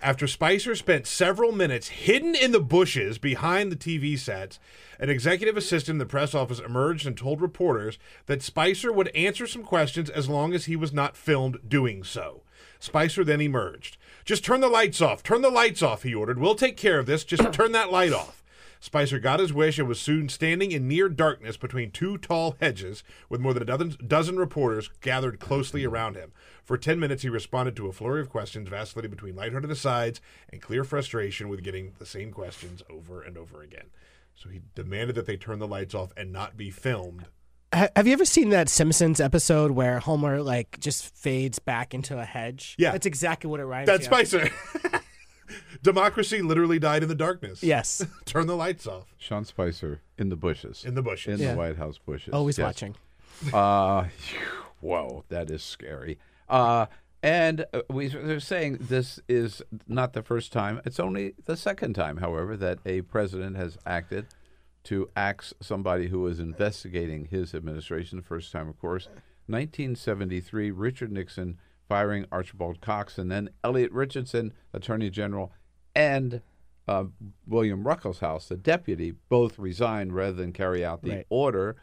After Spicer spent several minutes hidden in the bushes behind the TV sets, an executive assistant in the press office emerged and told reporters that Spicer would answer some questions as long as he was not filmed doing so. Spicer then emerged. Just turn the lights off. Turn the lights off, he ordered. We'll take care of this. Just turn that light off. Spicer got his wish and was soon standing in near darkness between two tall hedges with more than a dozen, dozen reporters gathered closely around him. For 10 minutes, he responded to a flurry of questions, vacillating between lighthearted asides and clear frustration with getting the same questions over and over again. So he demanded that they turn the lights off and not be filmed. Have you ever seen that Simpsons episode where Homer like just fades back into a hedge? Yeah, that's exactly what it rhymes. That's Spicer. Democracy literally died in the darkness. Yes. Turn the lights off. Sean Spicer in the bushes. In the bushes. In Yeah. the White House bushes. Always Yes. watching. Uh, whoa, that is scary. Uh, and uh, we, they're saying this is not the first time. It's only the second time, however, that a president has acted to axe somebody who was investigating his administration. The first time, of course, 1973, Richard Nixon firing Archibald Cox, and then Elliot Richardson, Attorney General, and uh, William Ruckelshaus, the deputy, both resigned rather than carry out the Right. order.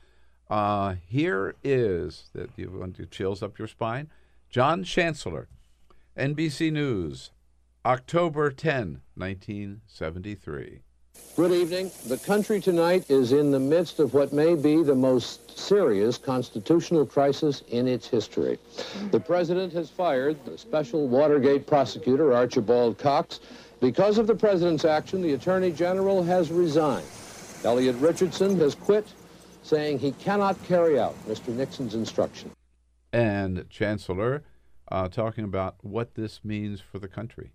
Uh, here is that you want to chills up your spine. John Chancellor, NBC News, October 10, 1973. Good evening. The country tonight is in the midst of what may be the most serious constitutional crisis in its history. The president has fired the special Watergate prosecutor, Archibald Cox. Because of the president's action, the attorney general has resigned. Elliot Richardson has quit, saying he cannot carry out Mr. Nixon's instruction. And Chancellor uh, talking about what this means for the country.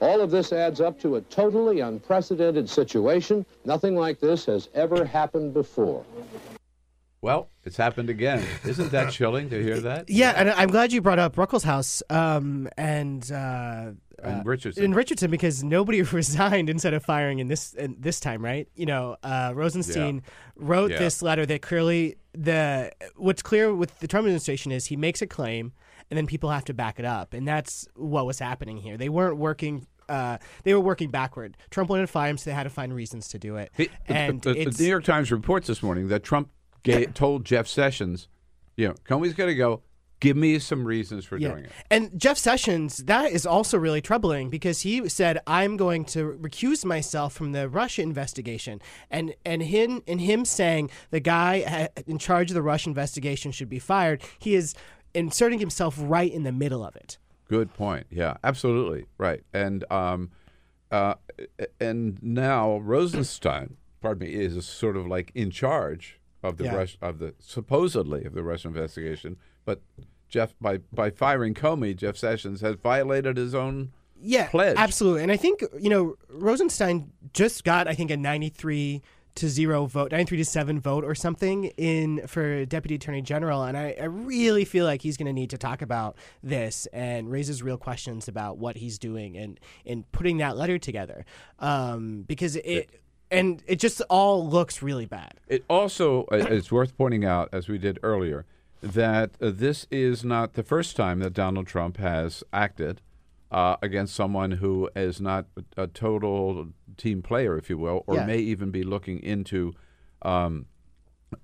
All of this adds up to a totally unprecedented situation. Nothing like this has ever happened before. Well, it's happened again. Isn't that chilling to hear that? Yeah, and I'm glad you brought up Ruckelshaus um, and uh, uh, Richardson. and Richardson because nobody resigned instead of firing in this in this time, right? You know, uh, Rosenstein wrote Yeah. this letter that clearly the what's clear with the Trump administration is he makes a claim and then people have to back it up, and that's what was happening here. They weren't working. Uh, they were working backward. Trump wanted to fire him, so they had to find reasons to do it. He- and the, the it's, New York Times reports this morning that Trump ga told Jeff Sessions, you know, Comey's going to go. Give me some reasons for doing it. And Jeff Sessions, that is also really troubling because he said, "I'm going to recuse myself from the Russia investigation," and and him and him saying the guy in charge of the Russia investigation should be fired. He is inserting himself right in the middle of it. Good point. Yeah, absolutely right. And um, uh, and now Rosenstein, pardon me, is sort of like in charge of the Yeah. Rus- of the supposedly of the Russian investigation, but Jeff by by firing Comey, Jeff Sessions has violated his own yeah, pledge. absolutely. And I think you know Rosenstein just got I think a ninety three to zero vote, 93 to 7 vote or something in for deputy attorney general. And I, I really feel like he's going to need to talk about this and raises real questions about what he's doing and, and putting that letter together. Um, because it, and it just all looks really bad. It also uh, is worth pointing out, as we did earlier, that uh, this is not the first time that Donald Trump has acted uh, against someone who is not a total team player, if you will, or Yeah. may even be looking into um,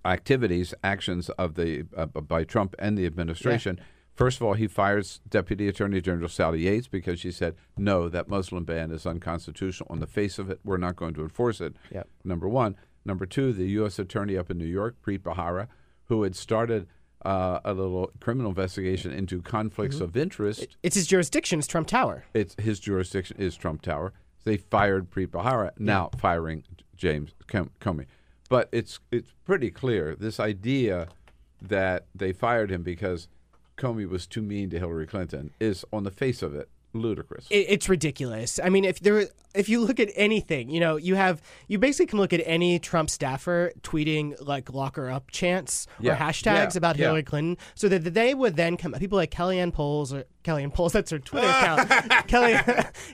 activities, actions of the uh, by Trump and the administration. First of all, he fires Deputy Attorney General Sally Yates because she said, "No, that Muslim ban is unconstitutional on the face of it. We're not going to enforce it." Yep. Number one. Number two, the U.S. Attorney up in New York, Preet Bharara, who had started uh, a little criminal investigation into conflicts Mhm. of interest. It's his jurisdiction, it's Trump Tower. It's his jurisdiction is Trump Tower. They fired Preet Bharara, now firing James Com- Comey. But it's it's pretty clear this idea that they fired him because Comey was too mean to Hillary Clinton is on the face of it ludicrous. It, it's ridiculous. I mean, if there, if you look at anything, you know, you have you basically can look at any Trump staffer tweeting like "lock her up" chants Yeah. or hashtags Yeah. about Yeah. Hillary Clinton, so that they would then come. People like Kellyanne Polls or Kellyanne Polls, that's her Twitter account. Kelly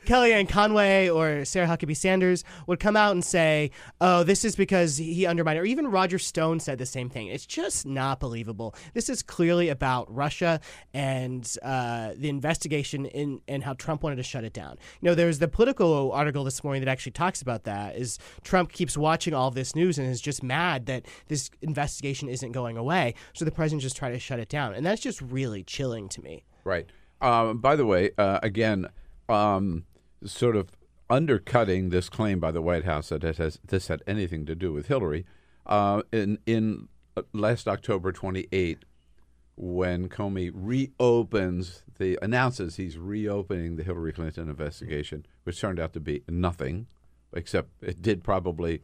Kellyanne Conway or Sarah Huckabee Sanders would come out and say, "Oh, this is because he undermined." Or even Roger Stone said the same thing. It's just not believable. This is clearly about Russia and uh, the investigation in and how Trump wanted to shut it down. You know, there's the Politico article this morning that actually talks about that. Is Trump keeps watching all this news and is just mad that this investigation isn't going away, so the president just tried to shut it down, and that's just really chilling to me. Right. Um, by the way, uh, again, um, sort of undercutting this claim by the White House that has this had anything to do with Hillary. Uh, in in uh, last October 28, when Comey reopens the announces he's reopening the Hillary Clinton investigation, which turned out to be nothing, except it did probably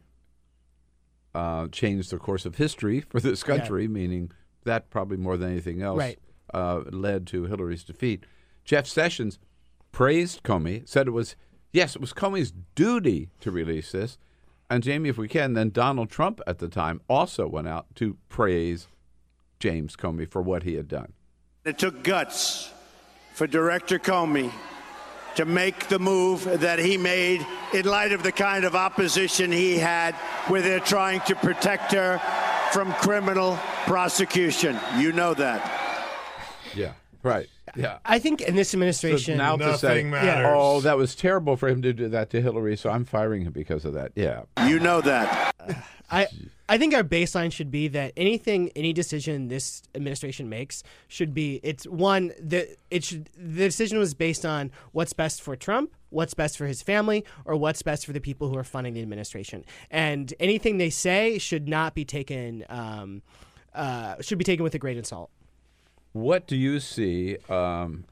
uh, change the course of history for this Yeah. country, meaning that probably more than anything else Right. uh, led to Hillary's defeat. Jeff Sessions praised Comey, said it was, yes, it was Comey's duty to release this. And Jamie, if we can, then Donald Trump at the time also went out to praise James Comey for what he had done. It took guts for Director Comey to make the move that he made in light of the kind of opposition he had where they're trying to protect her from criminal prosecution. You know that. Yeah, right. Yeah. I think in this So administration, now to say, Yeah. oh, that was terrible for him to do that to Hillary, so I'm firing him because of that. Yeah. You know that. I I think our baseline should be that anything, any decision this administration makes should be it's one that it should the decision was based on what's best for Trump, what's best for his family, or what's best for the people who are funding the administration. And anything they say should not be taken um, uh, should be taken with a grain of salt. What do you see um,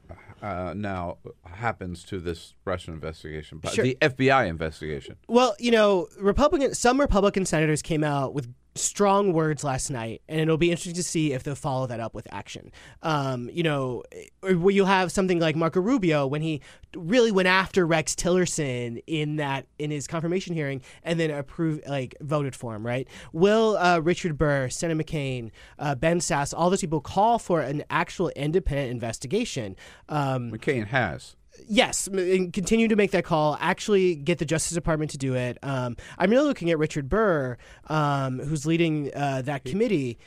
uh, now happens to this Russian investigation, but Sure. the FBI investigation? Well, you know, Republican some Republican senators came out with strong words last night, and it'll be interesting to see if they'll follow that up with action. Um, you know, or where you have something like Marco Rubio when he really went after Rex Tillerson in that in his confirmation hearing, and then approved like voted for him. Right? Will uh, Richard Burr, Senator McCain, uh, Ben Sasse, all those people call for an actual independent investigation? Um, McCain has. Yes, and continue to make that call. Actually, get the Justice Department to do it. Um, I'm really looking at Richard Burr, um, who's leading uh, that committee.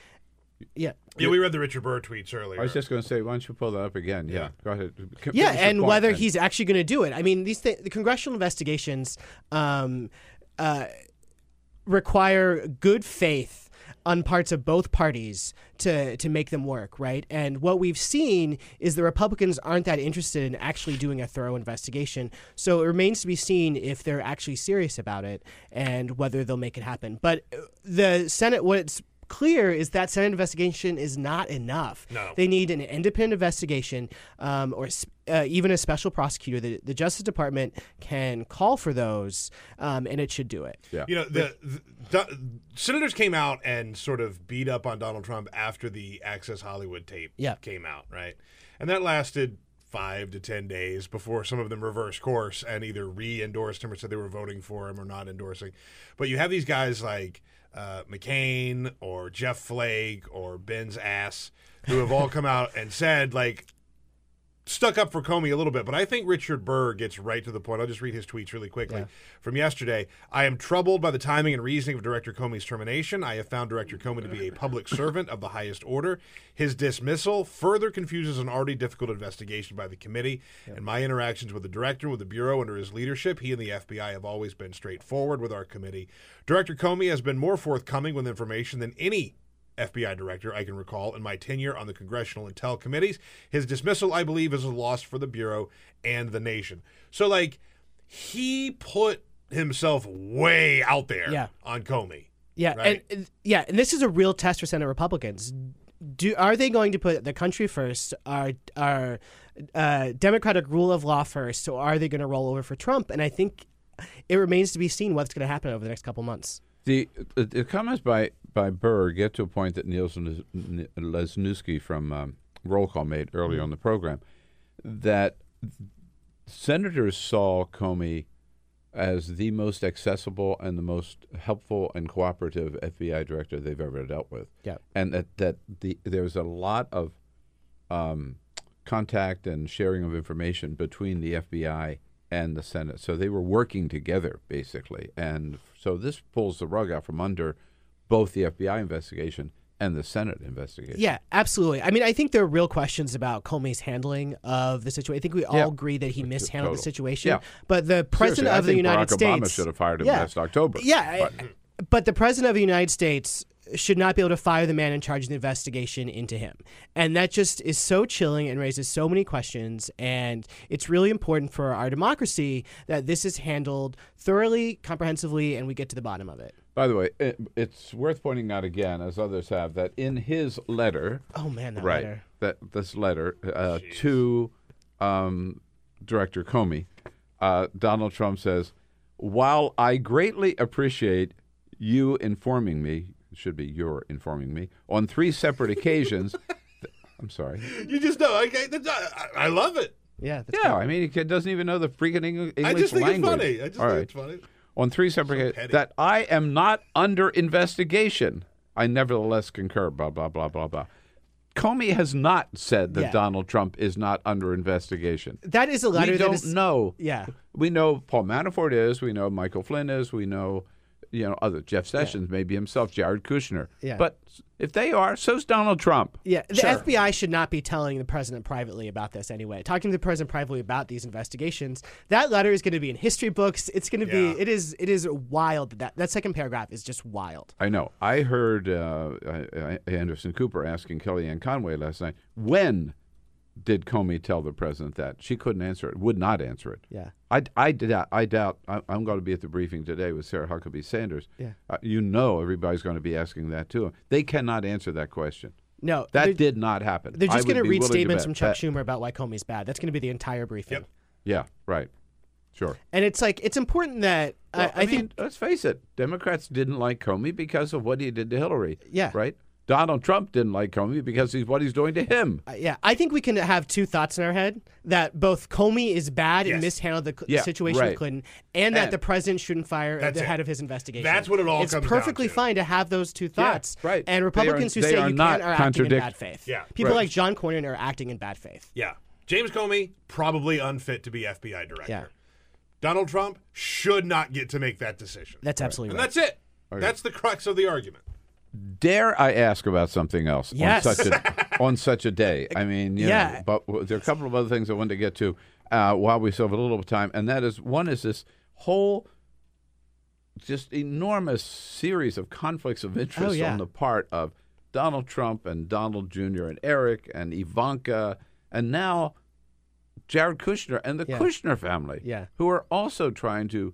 Yeah. Yeah, we read the Richard Burr tweets earlier. I was just going to say, why don't you pull that up again? Yeah, go ahead. C- Yeah, and point, whether then. he's actually going to do it. I mean, these th- the congressional investigations um, uh, require good faith on parts of both parties to to make them work, right? And what we've seen is the Republicans aren't that interested in actually doing a thorough investigation. So it remains to be seen if they're actually serious about it and whether they'll make it happen. But uh, the Senate, what's clear is that Senate investigation is not enough. No. They need an independent investigation um, or uh, even a special prosecutor. The, the Justice Department can call for those, um, and it should do it. Yeah. You know, the, the, the senators came out and sort of beat up on Donald Trump after the Access Hollywood tape Yeah. came out, right? And that lasted five to ten days before some of them reversed course and either re-endorsed him or said they were voting for him or not endorsing. But you have these guys like uh, McCain or Jeff Flake or Ben Sasse who have all come out and said like stuck up for Comey a little bit, but I think Richard Burr gets right to the point. I'll just read his tweets really quickly Yeah. from yesterday. I am troubled by the timing and reasoning of Director Comey's termination. I have found Director Comey to be a public servant of the highest order. His dismissal further confuses an already difficult investigation by the committee. And my interactions with the director, with the bureau under his leadership, he and the FBI have always been straightforward with our committee. Director Comey has been more forthcoming with information than any FBI director I can recall in my tenure on the Congressional Intel committees. His dismissal, I believe, is a loss for the Bureau and the nation. So, like, he put himself way out there Yeah. on Comey. Yeah, Right. and and- yeah, and this is a real test for Senate Republicans. Do are they going to put the country first? Are are uh, democratic rule of law first, So are they going to roll over for Trump? And I think it remains to be seen what's going to happen over the next couple months. The, the, the comments by, by Burr get to a point that Niels Lesniewski from um, Roll Call made earlier on the program that senators saw Comey as the most accessible and the most helpful and cooperative FBI director they've ever dealt with. Yeah. And that, that the there's a lot of um, contact and sharing of information between the FBI and the Senate. So they were working together, basically. And so this pulls the rug out from under both the FBI investigation and the Senate investigation. Yeah, absolutely. I mean, I think there are real questions about Comey's handling of the situation. I think we all Yeah. agree that he mishandled the situation. Yeah. But the president Seriously, of the United Barack States Obama should have fired him yeah. last October. Yeah, But- but the president of the United States should not be able to fire the man in charge of the investigation into him. And that just is so chilling and raises so many questions. And it's really important for our democracy that this is handled thoroughly, comprehensively, and we get to the bottom of it. By the way, it, it's worth pointing out again, as others have, that in his letter, Oh, man, that right, letter. that this letter uh, to um, Director Comey, uh, Donald Trump says, "While I greatly appreciate you informing me, it should be your informing me on three separate occasions." th- I'm sorry. You just know, okay, I, I love it. Yeah, Yeah, I mean, he doesn't even know the freaking Eng- English I just think language. it's funny. I just All think right. it's funny. On three separate occasions, that I am not under investigation. I nevertheless concur. Blah blah blah blah blah. Comey has not said that Yeah. Donald Trump is not under investigation. That is a letter we don't is- know. Yeah. we know Paul Manafort is. We know Michael Flynn is. We know, you know, other Jeff Sessions, maybe himself, Jared Kushner. Yeah. But if they are, so's Donald Trump. Yeah, the FBI should not be telling the president privately about this anyway. Talking to the president privately about these investigations. That letter is going to be in history books. It's going to Yeah. be. It is. It is wild. That that second paragraph is just wild. I know. I heard uh, Anderson Cooper asking Kellyanne Conway last night, when did Comey tell the president that? She couldn't answer it, would not answer it. Yeah. I, I, doubt, I doubt, I, I'm going to be at the briefing today with Sarah Huckabee Sanders. Yeah. Uh, you know everybody's going to be asking that too. They cannot answer that question. No, That did not happen. They're just going to read statements from Chuck that- Schumer about why Comey's bad. That's going to be the entire briefing. Yep. Yeah, right. Sure. And it's like it's important that Well, I, I, think mean, let's face it. Democrats didn't like Comey because of what he did to Hillary. Yeah. Right. Donald Trump didn't like Comey because he's what he's doing to him. Uh, yeah, I think we can have two thoughts in our head that both Comey is bad and mishandled the, the Yeah, situation right. with Clinton, and that the president shouldn't fire That's the it. head of his investigation. That's what it all it's comes down perfectly to. fine to have those two thoughts. right. And Republicans are- who say you can't are acting in bad faith. Yeah. People Right. like John Cornyn are acting in bad faith. Yeah. James Comey, probably unfit to be FBI director. Yeah. Donald Trump should not get to make that decision. That's absolutely And right. that's it. Okay. That's the crux of the argument. Dare I ask about something else Yes. on such a on such a day? I mean, you Yeah. know, but there are a couple of other things I wanted to get to uh, while we still have a little time, and that is one is this whole just enormous series of conflicts of interest Oh, yeah. on the part of Donald Trump and Donald Jr. and Eric and Ivanka, and now Jared Kushner and the Yeah. Kushner family, Yeah. who are also trying to,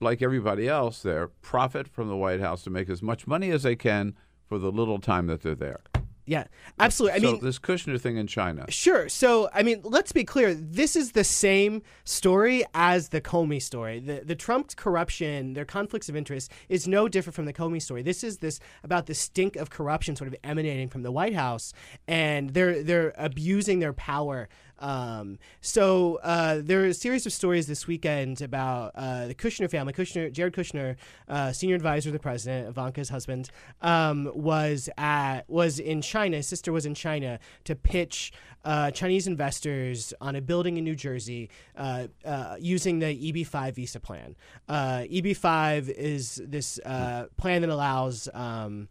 like everybody else there, profit from the White House to make as much money as they can for the little time that they're there. Yeah, absolutely. I so mean, this Kushner thing in China. Sure. So, I mean, let's be clear. This is the same story as the Comey story. The the Trump corruption, their conflicts of interest, is no different from the Comey story. This is this about the stink of corruption sort of emanating from the White House, and they're they're abusing their power. Um, so uh, there are a series of stories this weekend about uh, the Kushner family. Kushner, Jared Kushner, uh, senior advisor to the president, Ivanka's husband, um, was at was in China. His sister was in China to pitch uh, Chinese investors on a building in New Jersey uh, uh, using the EB5 visa plan. Uh, EB5 is this plan that allows um,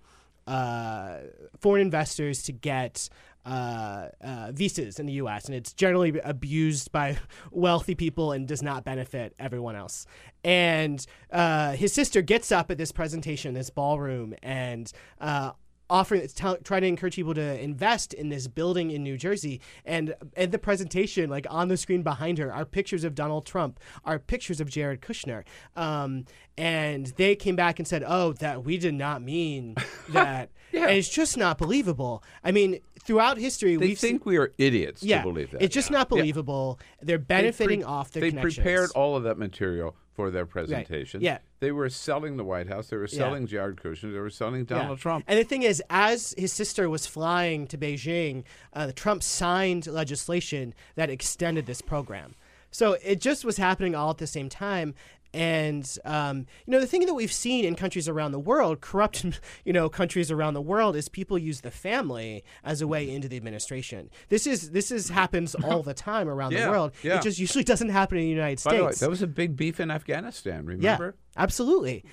uh, foreign investors to get. Uh, uh, visas in the U.S. and it's generally abused by wealthy people and does not benefit everyone else. And uh, his sister gets up at this presentation, this ballroom, and uh, offering tell, trying to encourage people to invest in this building in New Jersey. And at the presentation like on the screen behind her are pictures of Donald Trump are pictures of Jared Kushner. Um, and they came back and said oh that we did not mean that. Yeah. and it's just not believable. I mean throughout history They we've think seen, we are idiots yeah, to believe that. it's just not believable. They're They benefiting pre- off their They prepared all of that material for their presentation. Yeah. They were selling the White House. They were Yeah. selling Jared Kushner. They were selling Yeah. Donald Trump. And the thing is, as his sister was flying to Beijing, uh, Trump signed legislation that extended this program. So it just was happening all at the same time. And um, you know the thing that we've seen in countries around the world, corrupt, you know, countries around the world, is people use the family as a way into the administration. This is this is happens all the time around Yeah, the world. yeah. It just usually doesn't happen in the United By the way, States. that was a big beef in Afghanistan. Remember? Yeah, absolutely.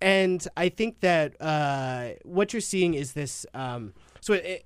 And I think that uh, what you're seeing is this. Um, so it,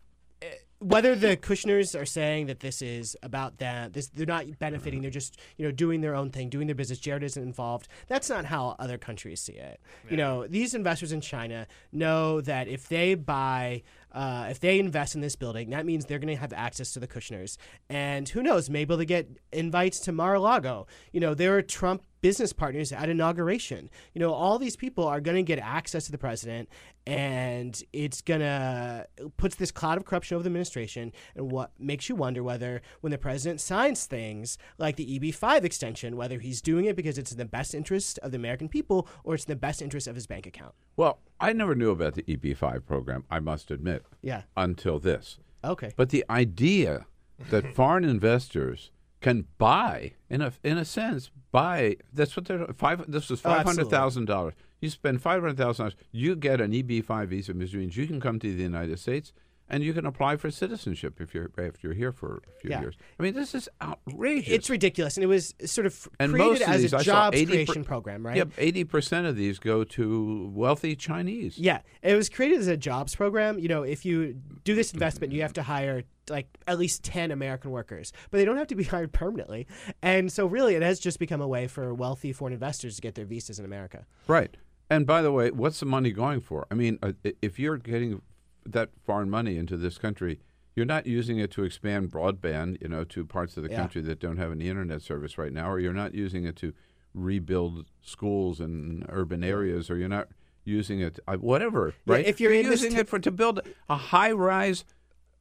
whether the Kushners are saying that this is about them, this they're not benefiting. They're just you know doing their own thing, doing their business. Jared isn't involved. That's not how other countries see it. You know, these investors in China know that if they buy. Uh, if they invest in this building, that means they're going to have access to the Kushners. And who knows, maybe they'll get invites to Mar-a-Lago. You know, there are Trump business partners at inauguration. You know, all these people are going to get access to the president, and it's going to puts this cloud of corruption over the administration, and what makes you wonder whether when the president signs things like the EB5 extension, whether he's doing it because it's in the best interest of the American people or it's in the best interest of his bank account. Well, I never knew about the EB5 program, I must admit. Yeah. Until this. Okay. But the idea that foreign investors can buy, in a in a sense, buy that's what they're five. This was Oh, five hundred thousand dollars. You spend five hundred thousand dollars, you get an EB5 visa, which means you can come to the United States and you can apply for citizenship if you're if you're here for a few Yeah. years. I mean, this is outrageous. It's ridiculous, and it was sort of and created as these, a jobs 80 per- creation program, right? Yep, eighty percent of these go to wealthy Chinese. Yeah, it was created as a jobs program. You know, if you do this investment, you have to hire like at least 10 American workers, but they don't have to be hired permanently. And so really it has just become a way for wealthy foreign investors to get their visas in America. Right. And by the way, what's the money going for? I mean, uh, if you're getting that foreign money into this country, you're not using it to expand broadband, you know, to parts of the Yeah. country that don't have any internet service right now, or you're not using it to rebuild schools in urban areas, or you're not using it, uh, whatever, Yeah, right? if you're this using t- it for to build a high-rise,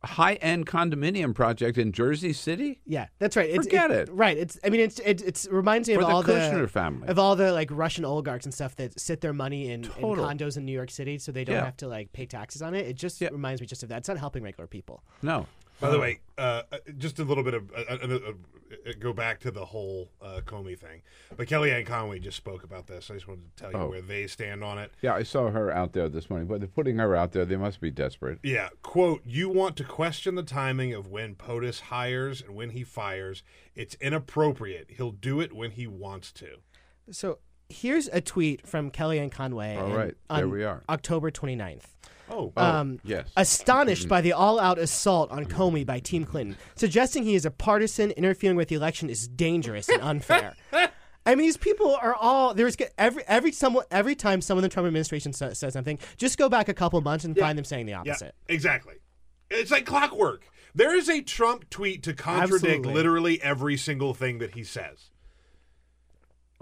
high-end condominium project in Jersey City. Yeah, that's right. It's, Forget it. Right. It's. I mean, it's. It, it's reminds me For of the all Kushner the family. of all the like Russian oligarchs and stuff that sit their money in, in condos in New York City, so they don't Yeah. have to like pay taxes on it. It just reminds me just of that. It's not helping regular people. No. By the way, uh, uh, just a little bit of uh, uh, uh, uh, go back to the whole uh, Comey thing. But Kellyanne Conway just spoke about this. I just wanted to tell you Oh. where they stand on it. Yeah, I saw her out there this morning, but they're putting her out there. They must be desperate. Yeah, quote, you want to question the timing of when POTUS hires and when he fires. It's inappropriate. He'll do it when he wants to. So here's a tweet from Kellyanne Conway. All right. in- there we are. October 29th. Oh, Um, yes. Astonished Mhm. by the all-out assault on Comey by Team Clinton, suggesting he is a partisan interfering with the election is dangerous and unfair. I mean, these people are all there's every every someone every time someone in the Trump administration sa- says something, just go back a couple months and find them saying the opposite. Yeah, exactly. It's like clockwork. There is a Trump tweet to contradict Absolutely. literally every single thing that he says.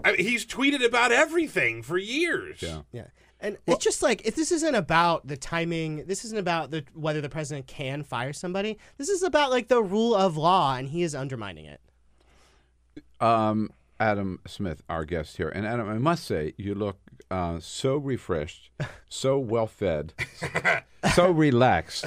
I mean, he's tweeted about everything for years. Yeah. Yeah. And it's just like if this isn't about the timing, this isn't about the whether the president can fire somebody. This is about like the rule of law, and he is undermining it. Um, Adam Smith, our guest here, and Adam, I must say, you look uh, so refreshed, so well fed, so relaxed.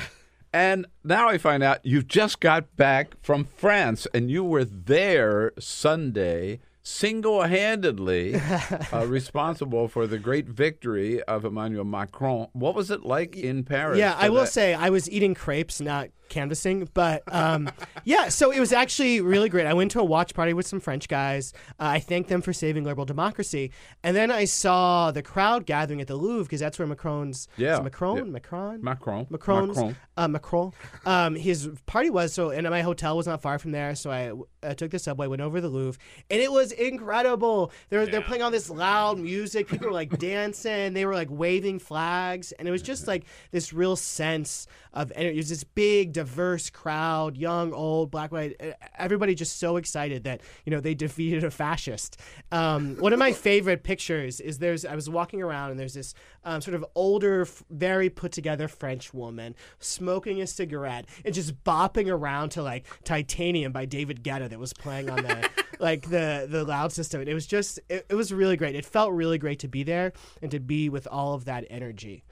And now I find out you just got back from France, and you were there Sunday single-handedly uh, responsible for the great victory of Emmanuel Macron. What was it like in Paris? Yeah, I will that- say I was eating crepes, not canvassing, but um, yeah. So it was actually really great. I went to a watch party with some French guys. Uh, I thanked them for saving liberal democracy, and then I saw the crowd gathering at the Louvre because that's where Macron's Yeah, Macron, yeah. Macron, Macron, Macron's Macron. Uh, Macron. Um, his party was so, and my hotel was not far from there, so I uh, took the subway, went over the Louvre, and it was incredible. They're they're playing all this loud music. People were like dancing. They were like waving flags, and it was just like this real sense of energy. It was this big, diverse crowd, young, old, black, white. Everybody just so excited that you know they defeated a fascist. Um, one of my favorite pictures is there's I was walking around and there's this um, sort of older, very put together French woman smoking a cigarette and just bopping around to like Titanium by David Guetta that was playing on the like the the loud system. And it was just it, it was really great. It felt really great to be there and to be with all of that energy.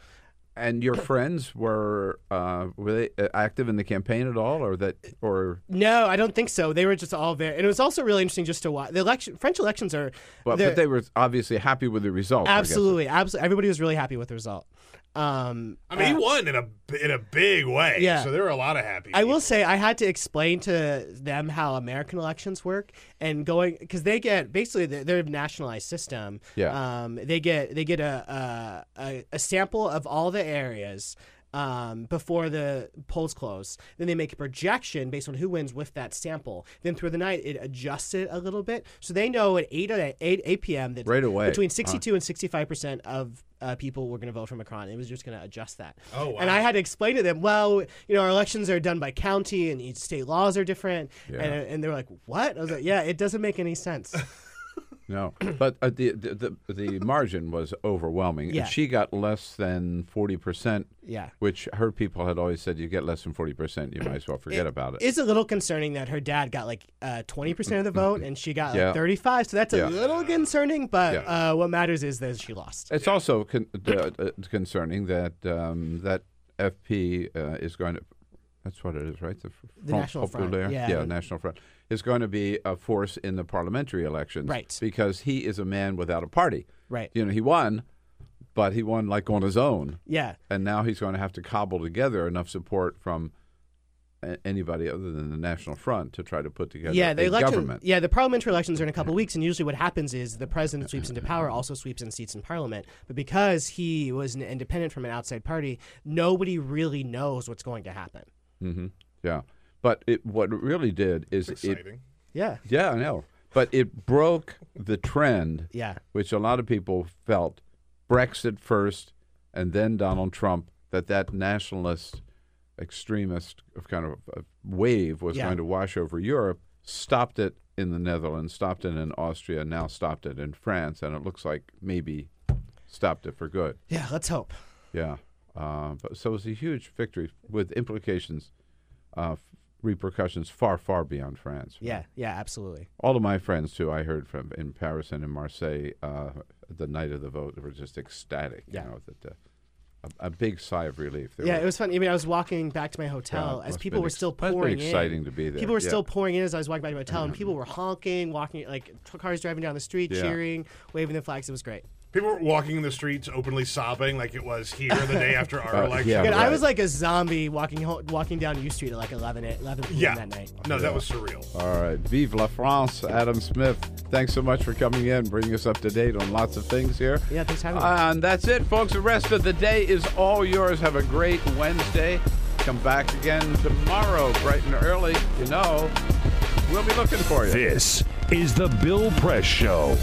And your friends were uh, were they uh, active in the campaign at all, or that, or No, I don't think so. They were just all there, and it was also really interesting just to watch. The election, French elections are, they're- but they were obviously happy with the result. Absolutely, absolutely. Everybody was really happy with the result. Um, I mean, he uh, won in a in a big way. Yeah. So there were a lot of happy. I will say I had to explain to them how American elections work and going because they get basically they're, they're a nationalized system. Yeah. Um, they get they get a a, a, a sample of all the areas. Um, before the polls close, then they make a projection based on who wins with that sample. Then through the night, it adjusts it a little bit, so they know at eight at eight, 8 p.m. that Right away. between Huh. sixty-two and sixty-five percent of uh, people were going to vote for Macron. It was just going to adjust that. Oh, wow. And I had to explain to them, well, you know, our elections are done by county and each state laws are different. Yeah. And, and they were like, what? I was like, yeah, it doesn't make any sense. No, but uh, the, the the the margin was overwhelming. Yeah. And she got less than forty percent. Yeah. which her people had always said, you get less than forty percent, you might as well forget about it. It's a little concerning that her dad got like uh, 20% of the vote and she got like Yeah. 35. So that's a Yeah. little concerning, but Yeah. uh, what matters is that she lost. It's also con- uh, uh, concerning that um, that FP uh, is going to. That's what it is, right? The, F- The National Front, Populaire? yeah. National Front is going to be a force in the parliamentary elections, Right. Because he is a man without a party, Right. You know, he won, but he won like on his own, Yeah. and now he's going to have to cobble together enough support from anybody other than the National Front to try to put together Yeah, the a election. government. Yeah, the parliamentary elections are in a couple of weeks, and usually what happens is the president sweeps into power, also sweeps in seats in parliament. But because he was an independent from an outside party, nobody really knows what's going to happen. hmm Yeah, but it, what it really did is It's it. exciting. Yeah. Yeah, I know. But it broke the trend, Yeah. which a lot of people felt Brexit first and then Donald Trump, that that nationalist, extremist kind of uh, wave was Yeah. going to wash over Europe, stopped it in the Netherlands, stopped it in Austria, now stopped it in France, and it looks like maybe stopped it for good. Yeah, let's hope. Yeah. Uh, but so it was a huge victory with implications, uh, repercussions far, far beyond France. Yeah, yeah, absolutely. All of my friends too, I heard from in Paris and in Marseille, uh, the night of the vote, were just ecstatic. Yeah. You know, that uh, a, a big sigh of relief. Yeah, it was fun. I mean, I was walking back to my hotel Yeah, as people were ex- still must have been pouring in. exciting to be there, People were yeah. still pouring in as I was walking back to my hotel, and people were honking, walking like cars driving down the street, Yeah. cheering, waving the flags. It was great. People were walking in the streets openly sobbing like it was here the day after our Uh, election. yeah, And I was like a zombie walking ho- walking down U Street at like 11, 11 p.m. Yeah. that night. No, that was surreal. All right. Vive la France, Adam Smith. Thanks so much for coming in, bringing us up to date on lots of things here. Yeah, thanks for having me. And that's it, folks. The rest of the day is all yours. Have a great Wednesday. Come back again tomorrow, bright and early. You know, we'll be looking for you. This is the Bill Press Show.